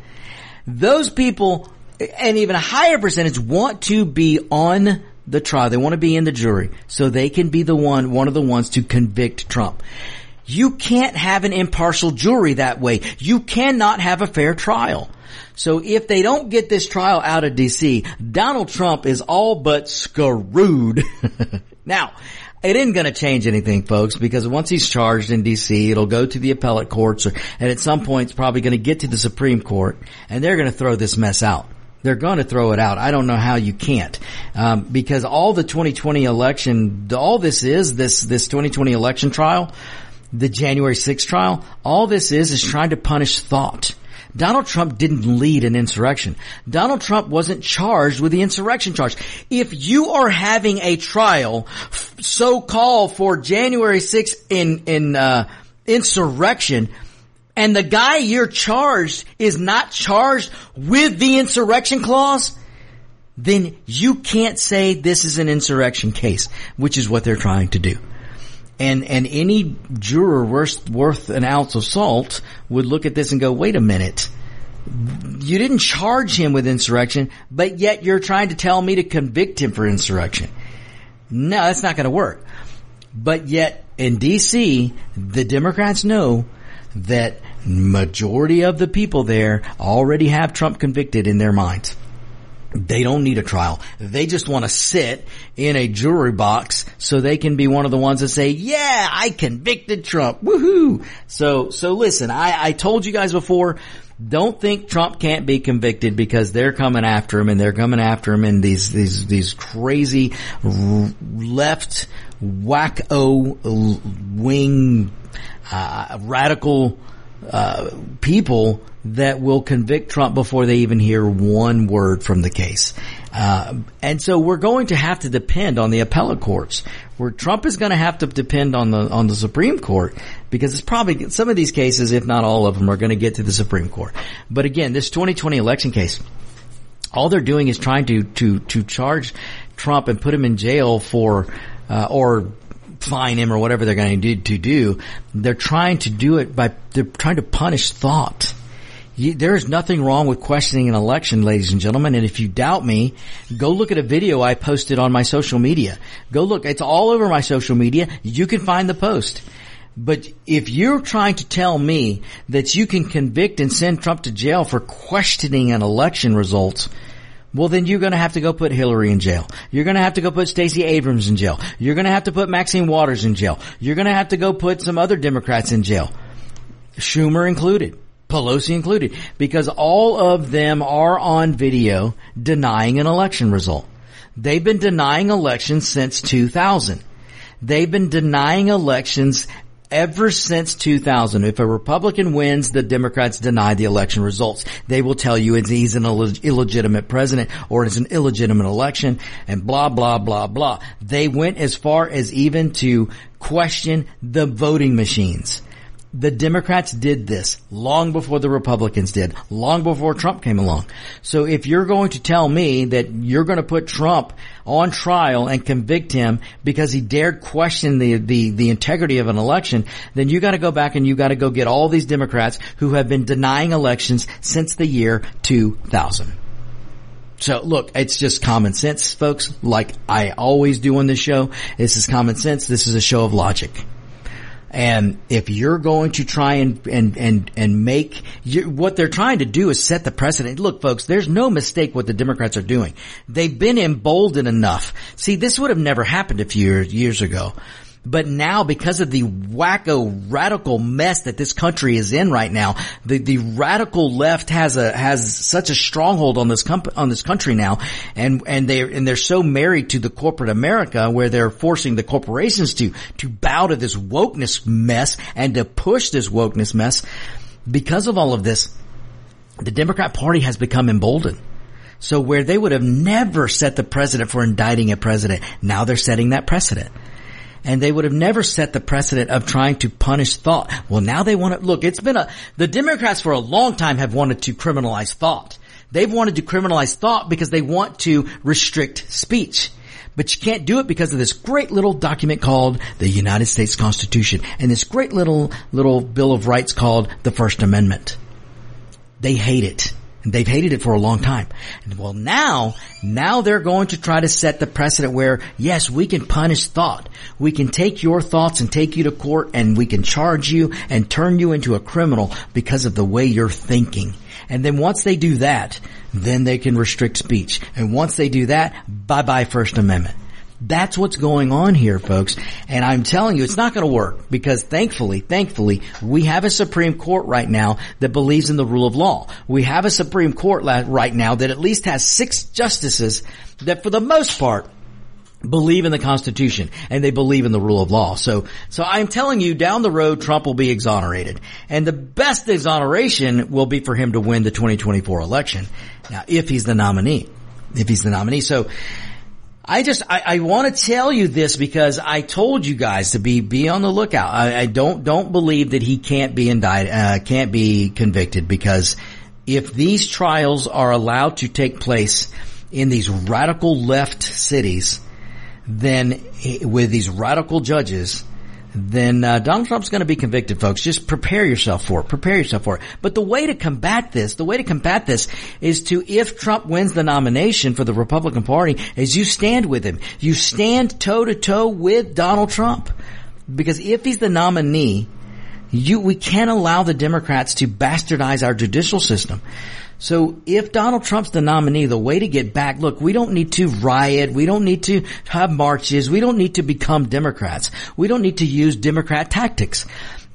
A: Those people, and even a higher percentage want to be on the trial. They want to be in the jury so they can be the one, one of the ones to convict Trump. You can't have an impartial jury that way. You cannot have a fair trial. So if they don't get this trial out of DC, Donald Trump is all but screwed. now, it isn't going to change anything, folks, because once he's charged in D.C., it'll go to the appellate courts, or, and at some point, it's probably going to get to the Supreme Court, and they're going to throw this mess out. They're going to throw it out. I don't know how you can't, um, because all the 2020 election, all this is this this 2020 election trial the January 6th trial, all this is is trying to punish thought. Donald Trump didn't lead an insurrection. Donald Trump wasn't charged with the insurrection charge. If you are having a trial, so called for January 6th in, in, uh, insurrection, and the guy you're charged is not charged with the insurrection clause, then you can't say this is an insurrection case, which is what they're trying to do. And, and any juror worth, worth an ounce of salt would look at this and go, wait a minute. You didn't charge him with insurrection, but yet you're trying to tell me to convict him for insurrection. No, that's not going to work. But yet in DC, the Democrats know that majority of the people there already have Trump convicted in their minds. They don't need a trial. They just want to sit in a jury box so they can be one of the ones that say, yeah, I convicted Trump. Woohoo. So, so listen, I, I told you guys before, don't think Trump can't be convicted because they're coming after him and they're coming after him in these, these, these crazy left wacko wing, uh, radical, uh, people that will convict Trump before they even hear one word from the case. Uh, and so we're going to have to depend on the appellate courts. Where Trump is going to have to depend on the on the Supreme Court because it's probably some of these cases, if not all of them, are going to get to the Supreme Court. But again, this 2020 election case, all they're doing is trying to to to charge Trump and put him in jail for uh, or fine him or whatever they're going to do, to do. They're trying to do it by they're trying to punish thought. You, there is nothing wrong with questioning an election, ladies and gentlemen. And if you doubt me, go look at a video I posted on my social media. Go look. It's all over my social media. You can find the post. But if you're trying to tell me that you can convict and send Trump to jail for questioning an election results, well, then you're going to have to go put Hillary in jail. You're going to have to go put Stacey Abrams in jail. You're going to have to put Maxine Waters in jail. You're going to have to go put some other Democrats in jail. Schumer included. Pelosi included, because all of them are on video denying an election result. They've been denying elections since 2000. They've been denying elections ever since 2000. If a Republican wins, the Democrats deny the election results. They will tell you it's, he's an illegitimate president or it's an illegitimate election and blah, blah, blah, blah. They went as far as even to question the voting machines. The Democrats did this long before the Republicans did, long before Trump came along. So if you're going to tell me that you're going to put Trump on trial and convict him because he dared question the, the, the integrity of an election, then you gotta go back and you gotta go get all these Democrats who have been denying elections since the year 2000. So look, it's just common sense, folks. Like I always do on this show. This is common sense. This is a show of logic. And if you're going to try and and and and make you, what they're trying to do is set the precedent. Look, folks, there's no mistake what the Democrats are doing. They've been emboldened enough. See, this would have never happened a few years ago. But now because of the wacko radical mess that this country is in right now, the, the radical left has a, has such a stronghold on this comp- on this country now and, and they and they're so married to the corporate America where they're forcing the corporations to, to bow to this wokeness mess and to push this wokeness mess. Because of all of this, the Democrat party has become emboldened. So where they would have never set the precedent for indicting a president, now they're setting that precedent and they would have never set the precedent of trying to punish thought. Well, now they want to, look, it's been a, the Democrats for a long time have wanted to criminalize thought. They've wanted to criminalize thought because they want to restrict speech. But you can't do it because of this great little document called the United States Constitution and this great little, little Bill of Rights called the First Amendment. They hate it. They've hated it for a long time. And Well, now, now they're going to try to set the precedent where, yes, we can punish thought. We can take your thoughts and take you to court and we can charge you and turn you into a criminal because of the way you're thinking. And then once they do that, then they can restrict speech. And once they do that, bye bye First Amendment. That's what's going on here, folks. And I'm telling you, it's not going to work because thankfully, thankfully, we have a Supreme Court right now that believes in the rule of law. We have a Supreme Court right now that at least has six justices that for the most part believe in the Constitution and they believe in the rule of law. So, so I'm telling you down the road, Trump will be exonerated and the best exoneration will be for him to win the 2024 election. Now, if he's the nominee, if he's the nominee. So, I just I, I want to tell you this because I told you guys to be be on the lookout. I, I don't don't believe that he can't be indicted, uh, can't be convicted because if these trials are allowed to take place in these radical left cities, then with these radical judges, then uh, Donald Trump's going to be convicted, folks. Just prepare yourself for it. Prepare yourself for it. But the way to combat this, the way to combat this is to, if Trump wins the nomination for the Republican Party, is you stand with him. You stand toe to toe with Donald Trump. Because if he's the nominee, you, we can't allow the Democrats to bastardize our judicial system. So if Donald Trump's the nominee, the way to get back, look, we don't need to riot. We don't need to have marches. We don't need to become Democrats. We don't need to use Democrat tactics.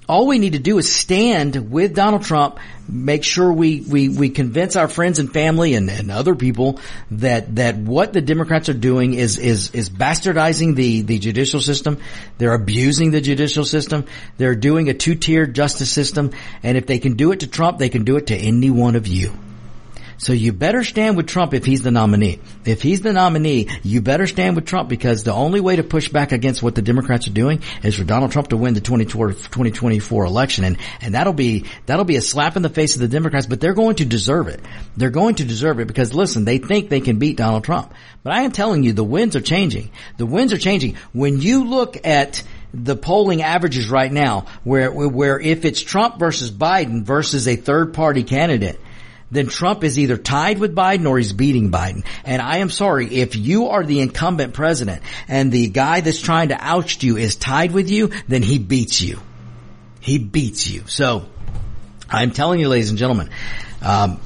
A: All we need to do is stand with Donald Trump, make sure we, we, we convince our friends and family and, and other people that, that what the Democrats are doing is, is, is bastardizing the, the judicial system. They're abusing the judicial system. They're doing a two-tiered justice system. And if they can do it to Trump, they can do it to any one of you. So you better stand with Trump if he's the nominee. If he's the nominee, you better stand with Trump because the only way to push back against what the Democrats are doing is for Donald Trump to win the 2024 election. And, and that'll be, that'll be a slap in the face of the Democrats, but they're going to deserve it. They're going to deserve it because listen, they think they can beat Donald Trump. But I am telling you, the winds are changing. The winds are changing. When you look at the polling averages right now, where, where if it's Trump versus Biden versus a third party candidate, then Trump is either tied with Biden or he's beating Biden. And I am sorry, if you are the incumbent president and the guy that's trying to oust you is tied with you, then he beats you. He beats you. So, I'm telling you, ladies and gentlemen, um,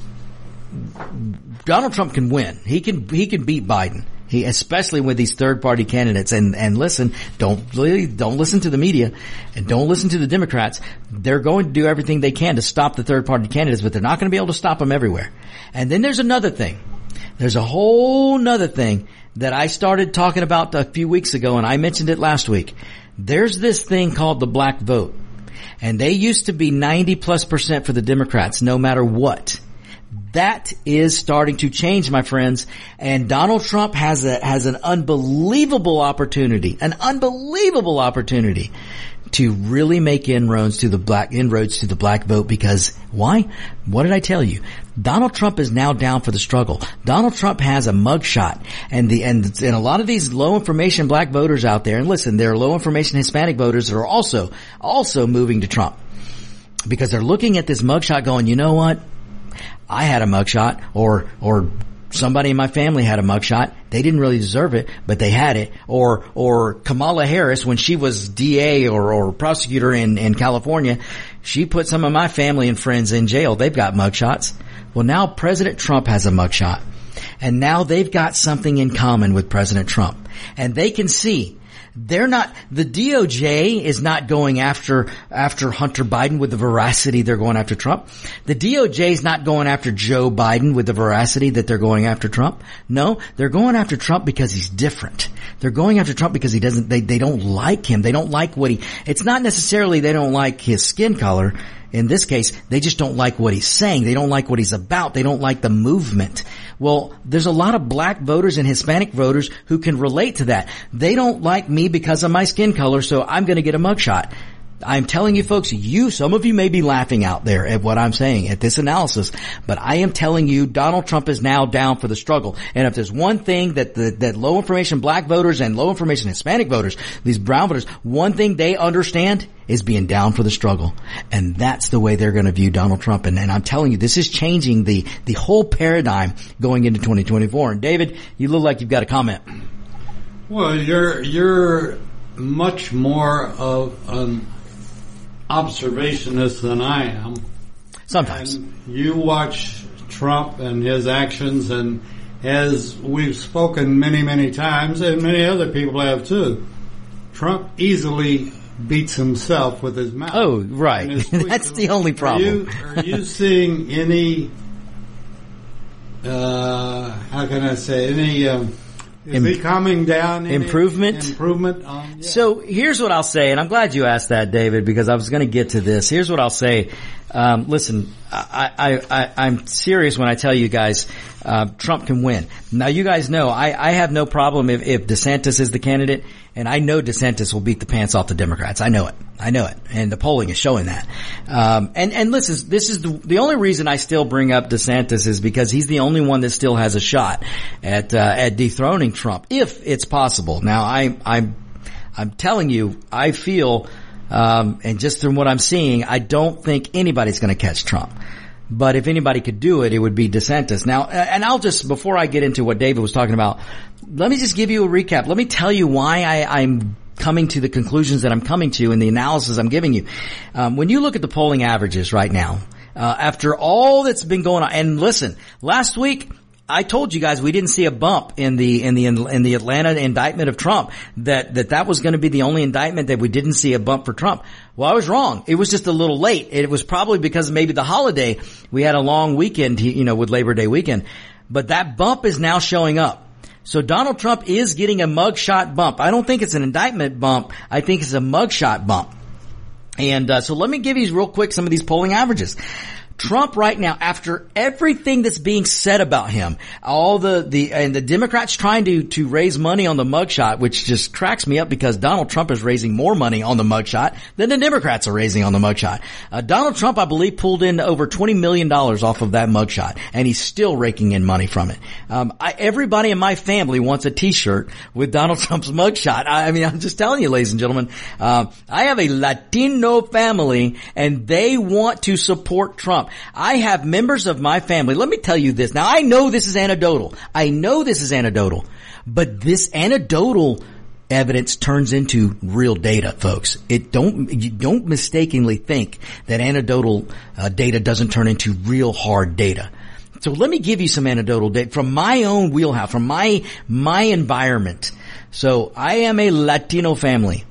A: Donald Trump can win. He can, he can beat Biden. He, especially with these third party candidates and, and listen, don't don't listen to the media and don't listen to the Democrats. They're going to do everything they can to stop the third party candidates, but they're not going to be able to stop them everywhere. And then there's another thing. There's a whole nother thing that I started talking about a few weeks ago and I mentioned it last week. There's this thing called the black vote. And they used to be 90 plus percent for the Democrats, no matter what. That is starting to change, my friends. And Donald Trump has a, has an unbelievable opportunity, an unbelievable opportunity to really make inroads to the black, inroads to the black vote because why? What did I tell you? Donald Trump is now down for the struggle. Donald Trump has a mugshot and the, and, and a lot of these low information black voters out there, and listen, there are low information Hispanic voters that are also, also moving to Trump because they're looking at this mugshot going, you know what? I had a mugshot or, or somebody in my family had a mugshot. They didn't really deserve it, but they had it. Or, or Kamala Harris, when she was DA or, or prosecutor in, in California, she put some of my family and friends in jail. They've got mugshots. Well, now President Trump has a mugshot. And now they've got something in common with President Trump. And they can see they're not, the DOJ is not going after, after Hunter Biden with the veracity they're going after Trump. The DOJ is not going after Joe Biden with the veracity that they're going after Trump. No, they're going after Trump because he's different. They're going after Trump because he doesn't, they, they don't like him. They don't like what he, it's not necessarily they don't like his skin color. In this case, they just don't like what he's saying. They don't like what he's about. They don't like the movement. Well, there's a lot of black voters and Hispanic voters who can relate to that. They don't like me because of my skin color, so I'm going to get a mugshot. I'm telling you folks, you, some of you may be laughing out there at what I'm saying, at this analysis, but I am telling you Donald Trump is now down for the struggle. And if there's one thing that the, that low information black voters and low information Hispanic voters, these brown voters, one thing they understand is being down for the struggle. And that's the way they're going to view Donald Trump. And, and I'm telling you, this is changing the, the whole paradigm going into 2024. And David, you look like you've got a comment.
B: Well, you're, you're much more of an observationist than I am.
A: Sometimes.
B: And you watch Trump and his actions and as we've spoken many, many times and many other people have too, Trump easily beats himself with his mouth.
A: Oh, right. That's the only problem.
B: Are you, are you seeing any, uh, how can I say, any, um, is
A: Im-
B: he coming down?
A: Improvement?
B: Improvement on, yeah.
A: So here's what I'll say, and I'm glad you asked that, David, because I was going to get to this. Here's what I'll say. Um, listen, I, I, I, I'm serious when I tell you guys, uh, Trump can win. Now you guys know I, I have no problem if, if DeSantis is the candidate, and I know DeSantis will beat the pants off the Democrats. I know it. I know it, and the polling is showing that. Um, and and listen, this is the the only reason I still bring up DeSantis is because he's the only one that still has a shot at uh, at dethroning Trump, if it's possible. Now I I'm I'm telling you, I feel Um, and just from what I'm seeing, I don't think anybody's going to catch Trump. But if anybody could do it, it would be DeSantis. Now, and I'll just, before I get into what David was talking about, let me just give you a recap. Let me tell you why I, I'm coming to the conclusions that I'm coming to and the analysis I'm giving you. Um, when you look at the polling averages right now, uh, after all that's been going on, and listen, last week, I told you guys we didn't see a bump in the in the in the Atlanta indictment of Trump that that that was going to be the only indictment that we didn't see a bump for Trump. Well, I was wrong. It was just a little late. It was probably because maybe the holiday we had a long weekend, you know, with Labor Day weekend. But that bump is now showing up. So Donald Trump is getting a mugshot bump. I don't think it's an indictment bump. I think it's a mugshot bump. And uh, so let me give you real quick some of these polling averages. Trump right now, after everything that's being said about him, all the, the, and the Democrats trying to, to raise money on the mugshot, which just cracks me up because Donald Trump is raising more money on the mugshot than the Democrats are raising on the mugshot. Uh, Donald Trump, I believe, pulled in over $20 million off of that mugshot and he's still raking in money from it. Um, I, everybody in my family wants a t-shirt with Donald Trump's mugshot. I, I mean, I'm just telling you, ladies and gentlemen, uh, I have a Latino family and they want to support Trump. I have members of my family. Let me tell you this. Now I know this is anecdotal. I know this is anecdotal, but this anecdotal evidence turns into real data, folks. It don't, you don't mistakenly think that anecdotal uh, data doesn't turn into real hard data. So let me give you some anecdotal data from my own wheelhouse, from my, my environment. So I am a Latino family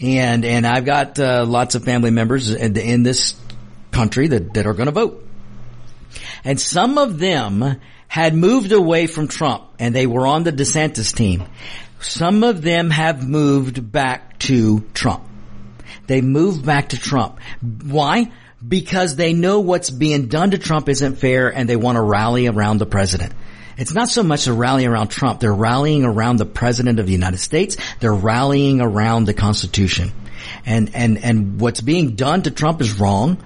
A: and, and I've got uh, lots of family members in, in this country that, that are going to vote. And some of them had moved away from Trump and they were on the DeSantis team. Some of them have moved back to Trump. They moved back to Trump. Why? Because they know what's being done to Trump isn't fair and they want to rally around the president. It's not so much a rally around Trump. They're rallying around the president of the United States. They're rallying around the Constitution. And, and, and what's being done to Trump is wrong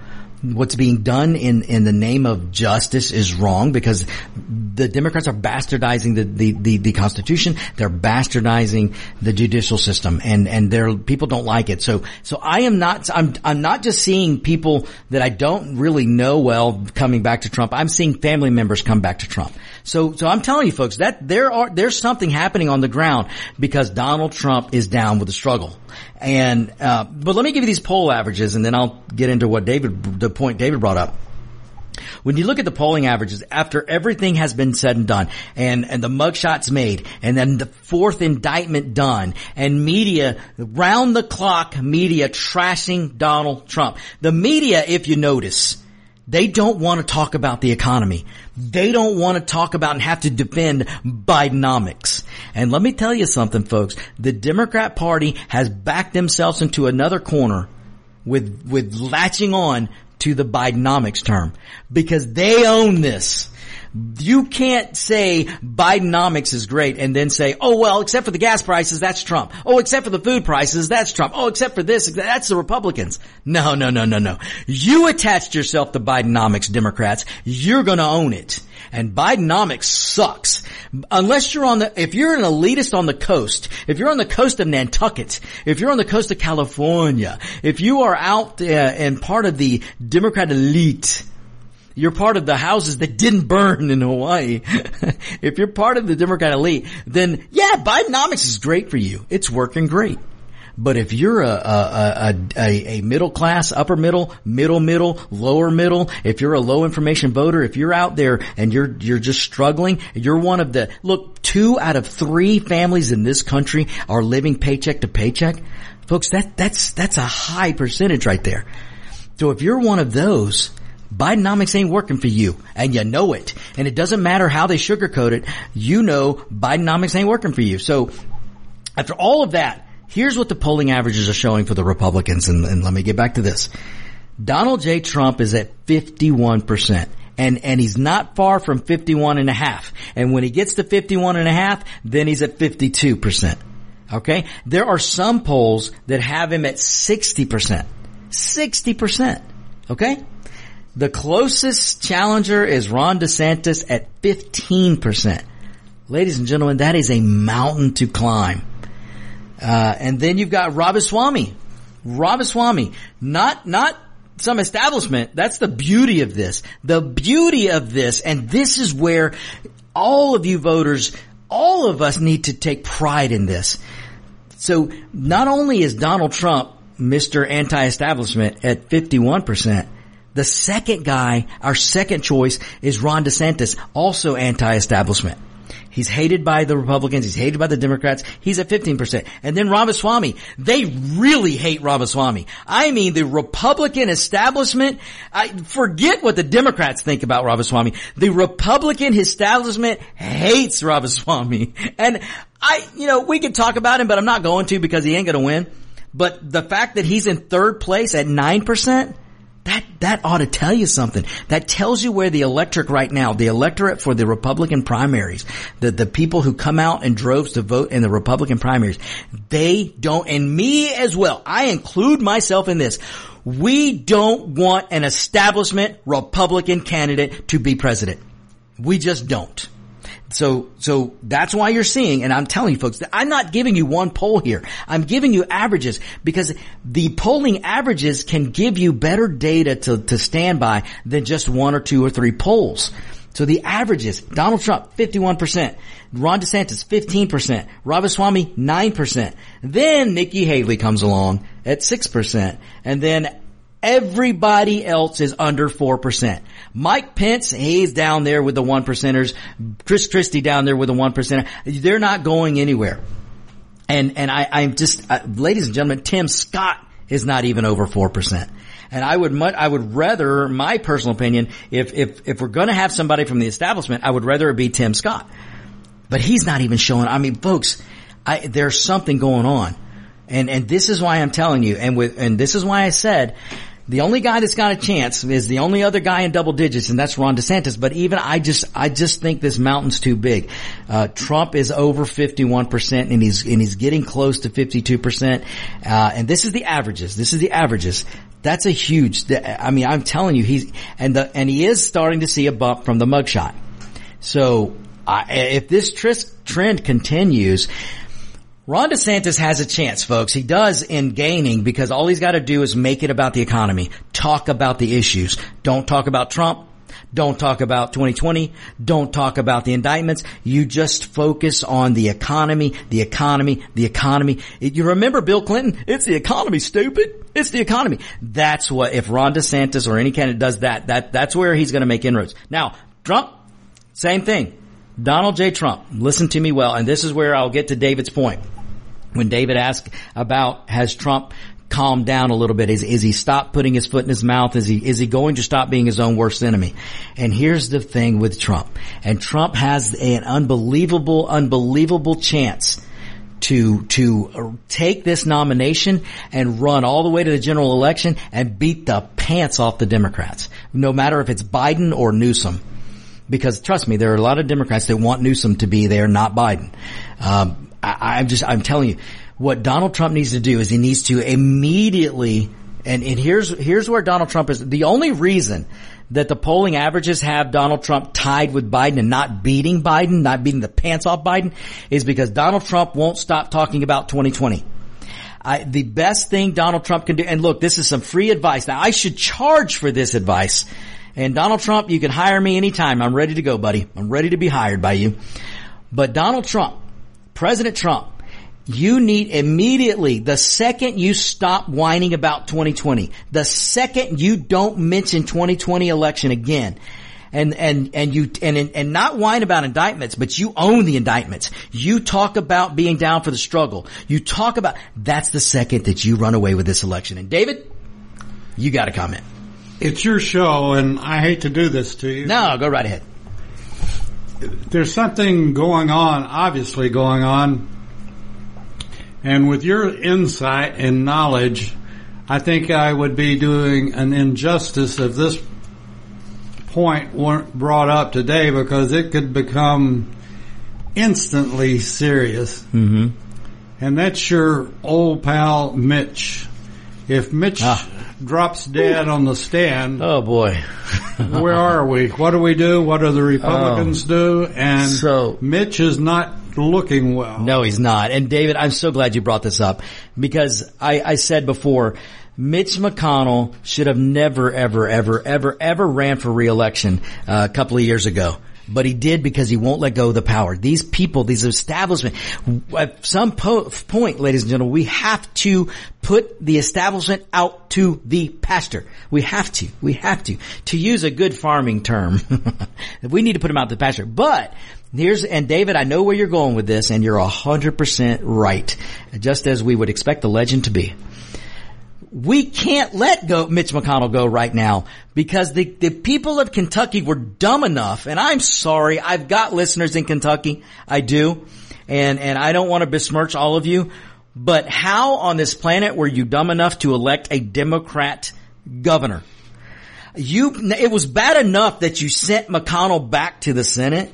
A: what's being done in, in the name of justice is wrong because the Democrats are bastardizing the, the, the, the Constitution. They're bastardizing the judicial system and, and they people don't like it. So, so I am not, I'm, I'm not just seeing people that I don't really know well coming back to Trump. I'm seeing family members come back to Trump. So, so I'm telling you folks that there are, there's something happening on the ground because Donald Trump is down with the struggle. And, uh, but let me give you these poll averages and then I'll get into what David, the point David brought up. When you look at the polling averages, after everything has been said and done, and, and the mugshots made, and then the fourth indictment done, and media, round the clock media trashing Donald Trump. The media, if you notice, they don't want to talk about the economy. They don't want to talk about and have to defend Bidenomics. And let me tell you something, folks. The Democrat Party has backed themselves into another corner with, with latching on to the Bidenomics term because they own this. You can't say Bidenomics is great and then say, oh well, except for the gas prices, that's Trump. Oh, except for the food prices, that's Trump. Oh, except for this, that's the Republicans. No, no, no, no, no. You attached yourself to Bidenomics, Democrats. You're gonna own it. And Bidenomics sucks. Unless you're on the, if you're an elitist on the coast, if you're on the coast of Nantucket, if you're on the coast of California, if you are out uh, and part of the Democrat elite, you're part of the houses that didn't burn in Hawaii. if you're part of the Democrat elite, then yeah, Bidenomics is great for you. It's working great. But if you're a, a, a, a, middle class, upper middle, middle middle, lower middle, if you're a low information voter, if you're out there and you're, you're just struggling, you're one of the, look, two out of three families in this country are living paycheck to paycheck. Folks, that, that's, that's a high percentage right there. So if you're one of those, Bidenomics ain't working for you and you know it. And it doesn't matter how they sugarcoat it. You know Bidenomics ain't working for you. So after all of that, here's what the polling averages are showing for the Republicans. And, and let me get back to this. Donald J. Trump is at 51%. And, and he's not far from 51 and a half. And when he gets to 51 and a half, then he's at 52%. Okay? There are some polls that have him at 60%. 60%. Okay? The closest challenger is Ron DeSantis at 15%. Ladies and gentlemen, that is a mountain to climb. Uh, and then you've got Ramaswamy Ramaswamy, not, not some establishment. That's the beauty of this. The beauty of this, and this is where all of you voters, all of us need to take pride in this. So not only is Donald Trump Mr. Anti-Establishment at 51%, the second guy, our second choice is Ron DeSantis, also anti-establishment. He's hated by the Republicans. He's hated by the Democrats. He's at 15%. And then Ramaswamy. They really hate Ramaswamy. I mean, the Republican establishment, I forget what the Democrats think about Ramaswamy. The Republican establishment hates Ramaswamy. And I, you know, we could talk about him, but I'm not going to because he ain't going to win. But the fact that he's in third place at 9%, that, that ought to tell you something. That tells you where the electorate right now, the electorate for the Republican primaries, the, the people who come out in droves to vote in the Republican primaries, they don't, and me as well, I include myself in this. We don't want an establishment Republican candidate to be president. We just don't. So, so that's why you're seeing, and I'm telling you folks, I'm not giving you one poll here. I'm giving you averages because the polling averages can give you better data to, to stand by than just one or two or three polls. So the averages, Donald Trump, 51%, Ron DeSantis, 15%, Ramaswamy, 9%. Then Nikki Haley comes along at 6%. And then Everybody else is under 4%. Mike Pence, he's down there with the one percenters. Chris Christie down there with the one percenter. They're not going anywhere. And, and I, I'm just, uh, ladies and gentlemen, Tim Scott is not even over 4%. And I would much, I would rather, my personal opinion, if, if, if we're gonna have somebody from the establishment, I would rather it be Tim Scott. But he's not even showing, I mean, folks, I, there's something going on. And, and this is why I'm telling you, and with, and this is why I said, the only guy that's got a chance is the only other guy in double digits, and that's Ron DeSantis. But even I just, I just think this mountain's too big. Uh, Trump is over 51% and he's, and he's getting close to 52%. Uh, and this is the averages. This is the averages. That's a huge, I mean, I'm telling you, he's, and the, and he is starting to see a bump from the mugshot. So, if this trend continues, Ron DeSantis has a chance, folks. He does in gaining because all he's got to do is make it about the economy. Talk about the issues. Don't talk about Trump. Don't talk about 2020. Don't talk about the indictments. You just focus on the economy, the economy, the economy. You remember Bill Clinton? It's the economy, stupid. It's the economy. That's what, if Ron DeSantis or any candidate does that, that, that's where he's going to make inroads. Now, Trump, same thing. Donald J. Trump, listen to me well, and this is where I'll get to David's point when David asked about has Trump calmed down a little bit? Is, is he stopped putting his foot in his mouth? Is he, is he going to stop being his own worst enemy? And here's the thing with Trump. And Trump has an unbelievable, unbelievable chance to, to take this nomination and run all the way to the general election and beat the pants off the Democrats. No matter if it's Biden or Newsom. Because trust me, there are a lot of Democrats that want Newsom to be there, not Biden. Um, I, I'm just, I'm telling you, what Donald Trump needs to do is he needs to immediately, and, and here's, here's where Donald Trump is, the only reason that the polling averages have Donald Trump tied with Biden and not beating Biden, not beating the pants off Biden, is because Donald Trump won't stop talking about 2020. I, the best thing Donald Trump can do, and look, this is some free advice. Now I should charge for this advice. And Donald Trump, you can hire me anytime. I'm ready to go, buddy. I'm ready to be hired by you. But Donald Trump, President Trump, you need immediately, the second you stop whining about 2020, the second you don't mention 2020 election again, and, and, and you, and, and not whine about indictments, but you own the indictments. You talk about being down for the struggle. You talk about, that's the second that you run away with this election. And David, you got a comment.
B: It's your show, and I hate to do this to you.
A: No, go right ahead.
B: There's something going on, obviously going on, and with your insight and knowledge, I think I would be doing an injustice if this point weren't brought up today because it could become instantly serious.
A: Mm-hmm.
B: And that's your old pal Mitch. If Mitch
A: Ah.
B: Drops dead on the stand,
A: Oh boy.
B: where are we? What do we do? What do the Republicans do? And
A: So-
B: Mitch is not looking well.
A: No, he's not. And David, I'm so glad you brought this up because I, I said before, Mitch McConnell should have never, ever, ever, ever, ever ran for reelection uh, a couple of years ago. But he did because he won't let go of the power. These people, these establishment, at some po- point, ladies and gentlemen, we have to put the establishment out to the pasture. We have to. We have to. To use a good farming term, we need to put them out to the pasture. But Here's, and David, I know where you're going with this and you're a hundred percent right. Just as we would expect the legend to be. We can't let go Mitch McConnell go right now because the, the people of Kentucky were dumb enough, and I'm sorry, I've got listeners in Kentucky. I do. And, and I don't want to besmirch all of you, but how on this planet were you dumb enough to elect a Democrat governor? You, it was bad enough that you sent McConnell back to the Senate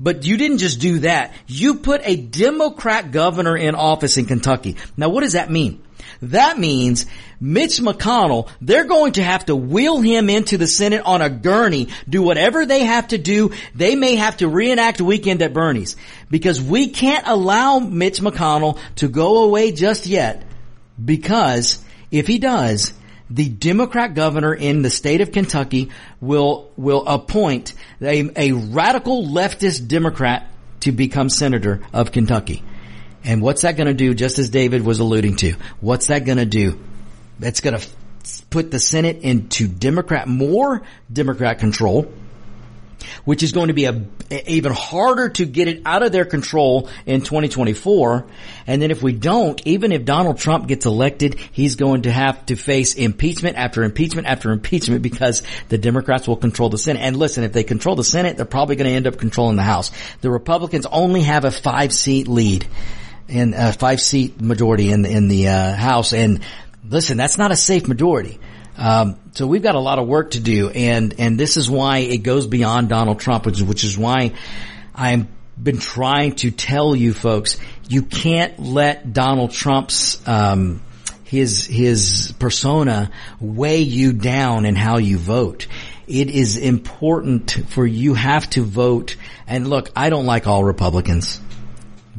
A: but you didn't just do that. You put a Democrat governor in office in Kentucky. Now what does that mean? That means Mitch McConnell, they're going to have to wheel him into the Senate on a gurney, do whatever they have to do. They may have to reenact weekend at Bernie's because we can't allow Mitch McConnell to go away just yet because if he does, the Democrat governor in the state of Kentucky will will appoint a, a radical leftist Democrat to become senator of Kentucky. And what's that going to do? Just as David was alluding to, what's that going to do? That's going to put the Senate into Democrat more Democrat control which is going to be a, even harder to get it out of their control in 2024. And then if we don't, even if Donald Trump gets elected, he's going to have to face impeachment after impeachment after impeachment because the Democrats will control the Senate. And listen, if they control the Senate, they're probably going to end up controlling the House. The Republicans only have a five seat lead and a five seat majority in, in the uh, House. And listen, that's not a safe majority. Um, so we've got a lot of work to do, and and this is why it goes beyond Donald Trump, which, which is why I've been trying to tell you folks, you can't let Donald Trump's um, his his persona weigh you down in how you vote. It is important for you have to vote. And look, I don't like all Republicans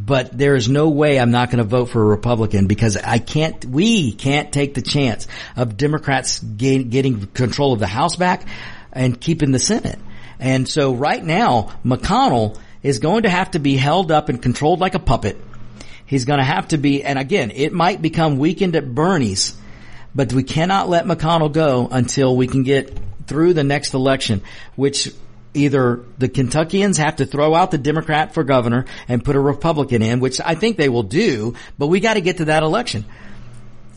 A: but there is no way I'm not going to vote for a Republican because I can't, we can't take the chance of Democrats gain, getting control of the House back and keeping the Senate. And so right now, McConnell is going to have to be held up and controlled like a puppet. He's going to have to be, and again, it might become weekend at Bernie's, but we cannot let McConnell go until we can get through the next election, which either the Kentuckians have to throw out the Democrat for governor and put a Republican in, which I think they will do, but we got to get to that election.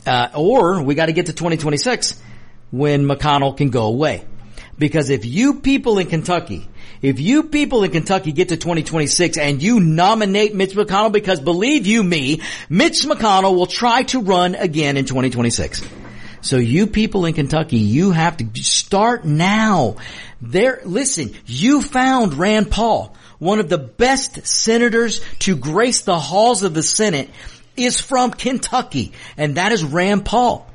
A: Uh, or we got to get to 2026 when McConnell can go away. Because if you people in Kentucky, if you people in Kentucky get to 2026 and you nominate Mitch McConnell, because believe you me, Mitch McConnell will try to run again in 2026. So you people in Kentucky, you have to start now. There, listen, you found Rand Paul, one of the best senators to grace the halls of the Senate is from Kentucky, and that is Rand Paul.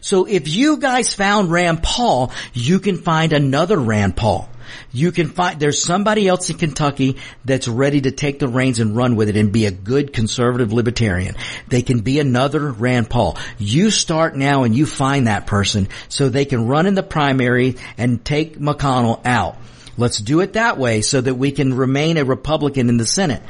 A: So if you guys found Rand Paul, you can find another Rand Paul. You can find, there's somebody else in Kentucky that's ready to take the reins and run with it and be a good conservative libertarian. They can be another Rand Paul. You start now and you find that person so they can run in the primary and take McConnell out. Let's do it that way so that we can remain a Republican in the Senate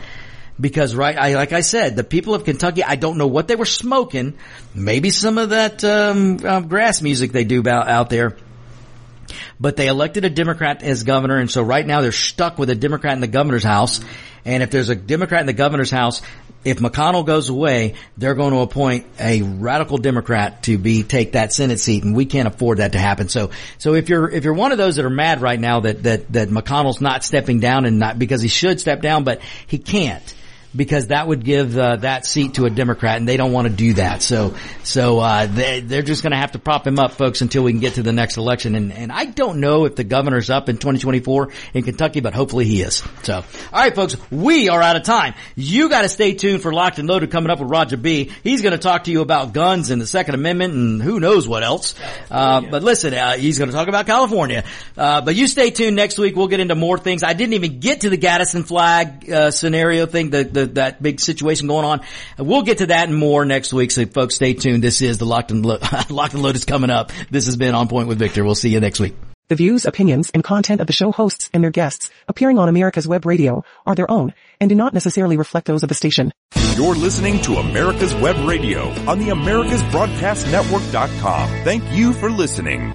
A: because right, I, like I said, the people of Kentucky, I don't know what they were smoking. Maybe some of that um, uh, grass music they do about, out there but they elected a Democrat as governor, and so right now they're stuck with a Democrat in the governor's house. And if there's a Democrat in the governor's house, if McConnell goes away, they're going to appoint a radical Democrat to be take that Senate seat, and we can't afford that to happen. So, so if you're if you're one of those that are mad right now that that that McConnell's not stepping down and not because he should step down, but he can't because that would give uh, that seat to a Democrat, and they don't want to do that. So, so uh, they, they're just going to have to prop him up, folks, until we can get to the next election. And, and I don't know if the governor's up in 2024 in Kentucky, but hopefully he is. So, all right, folks, we are out of time. You got to stay tuned for Locked and Loaded coming up with Roger B. He's going to talk to you about guns and the Second Amendment and who knows what else. Uh, but listen, uh, he's going to talk about California. Uh, but you stay tuned next week. We'll get into more things. I didn't even get to the Gadsden flag uh, scenario thing, the, the with that big situation going on. We'll get to that and more next week. So folks, stay tuned. This is the Locked and, Lo- Locked and Load is coming up. This has been On Point with Victor. We'll see you next week.
C: The views, opinions, and content of the show hosts and their guests appearing on America's Web Radio are their own and do not necessarily reflect those of the station.
D: You're listening to America's Web Radio on the AmericasBroadcastNetwork.com. Thank you for listening.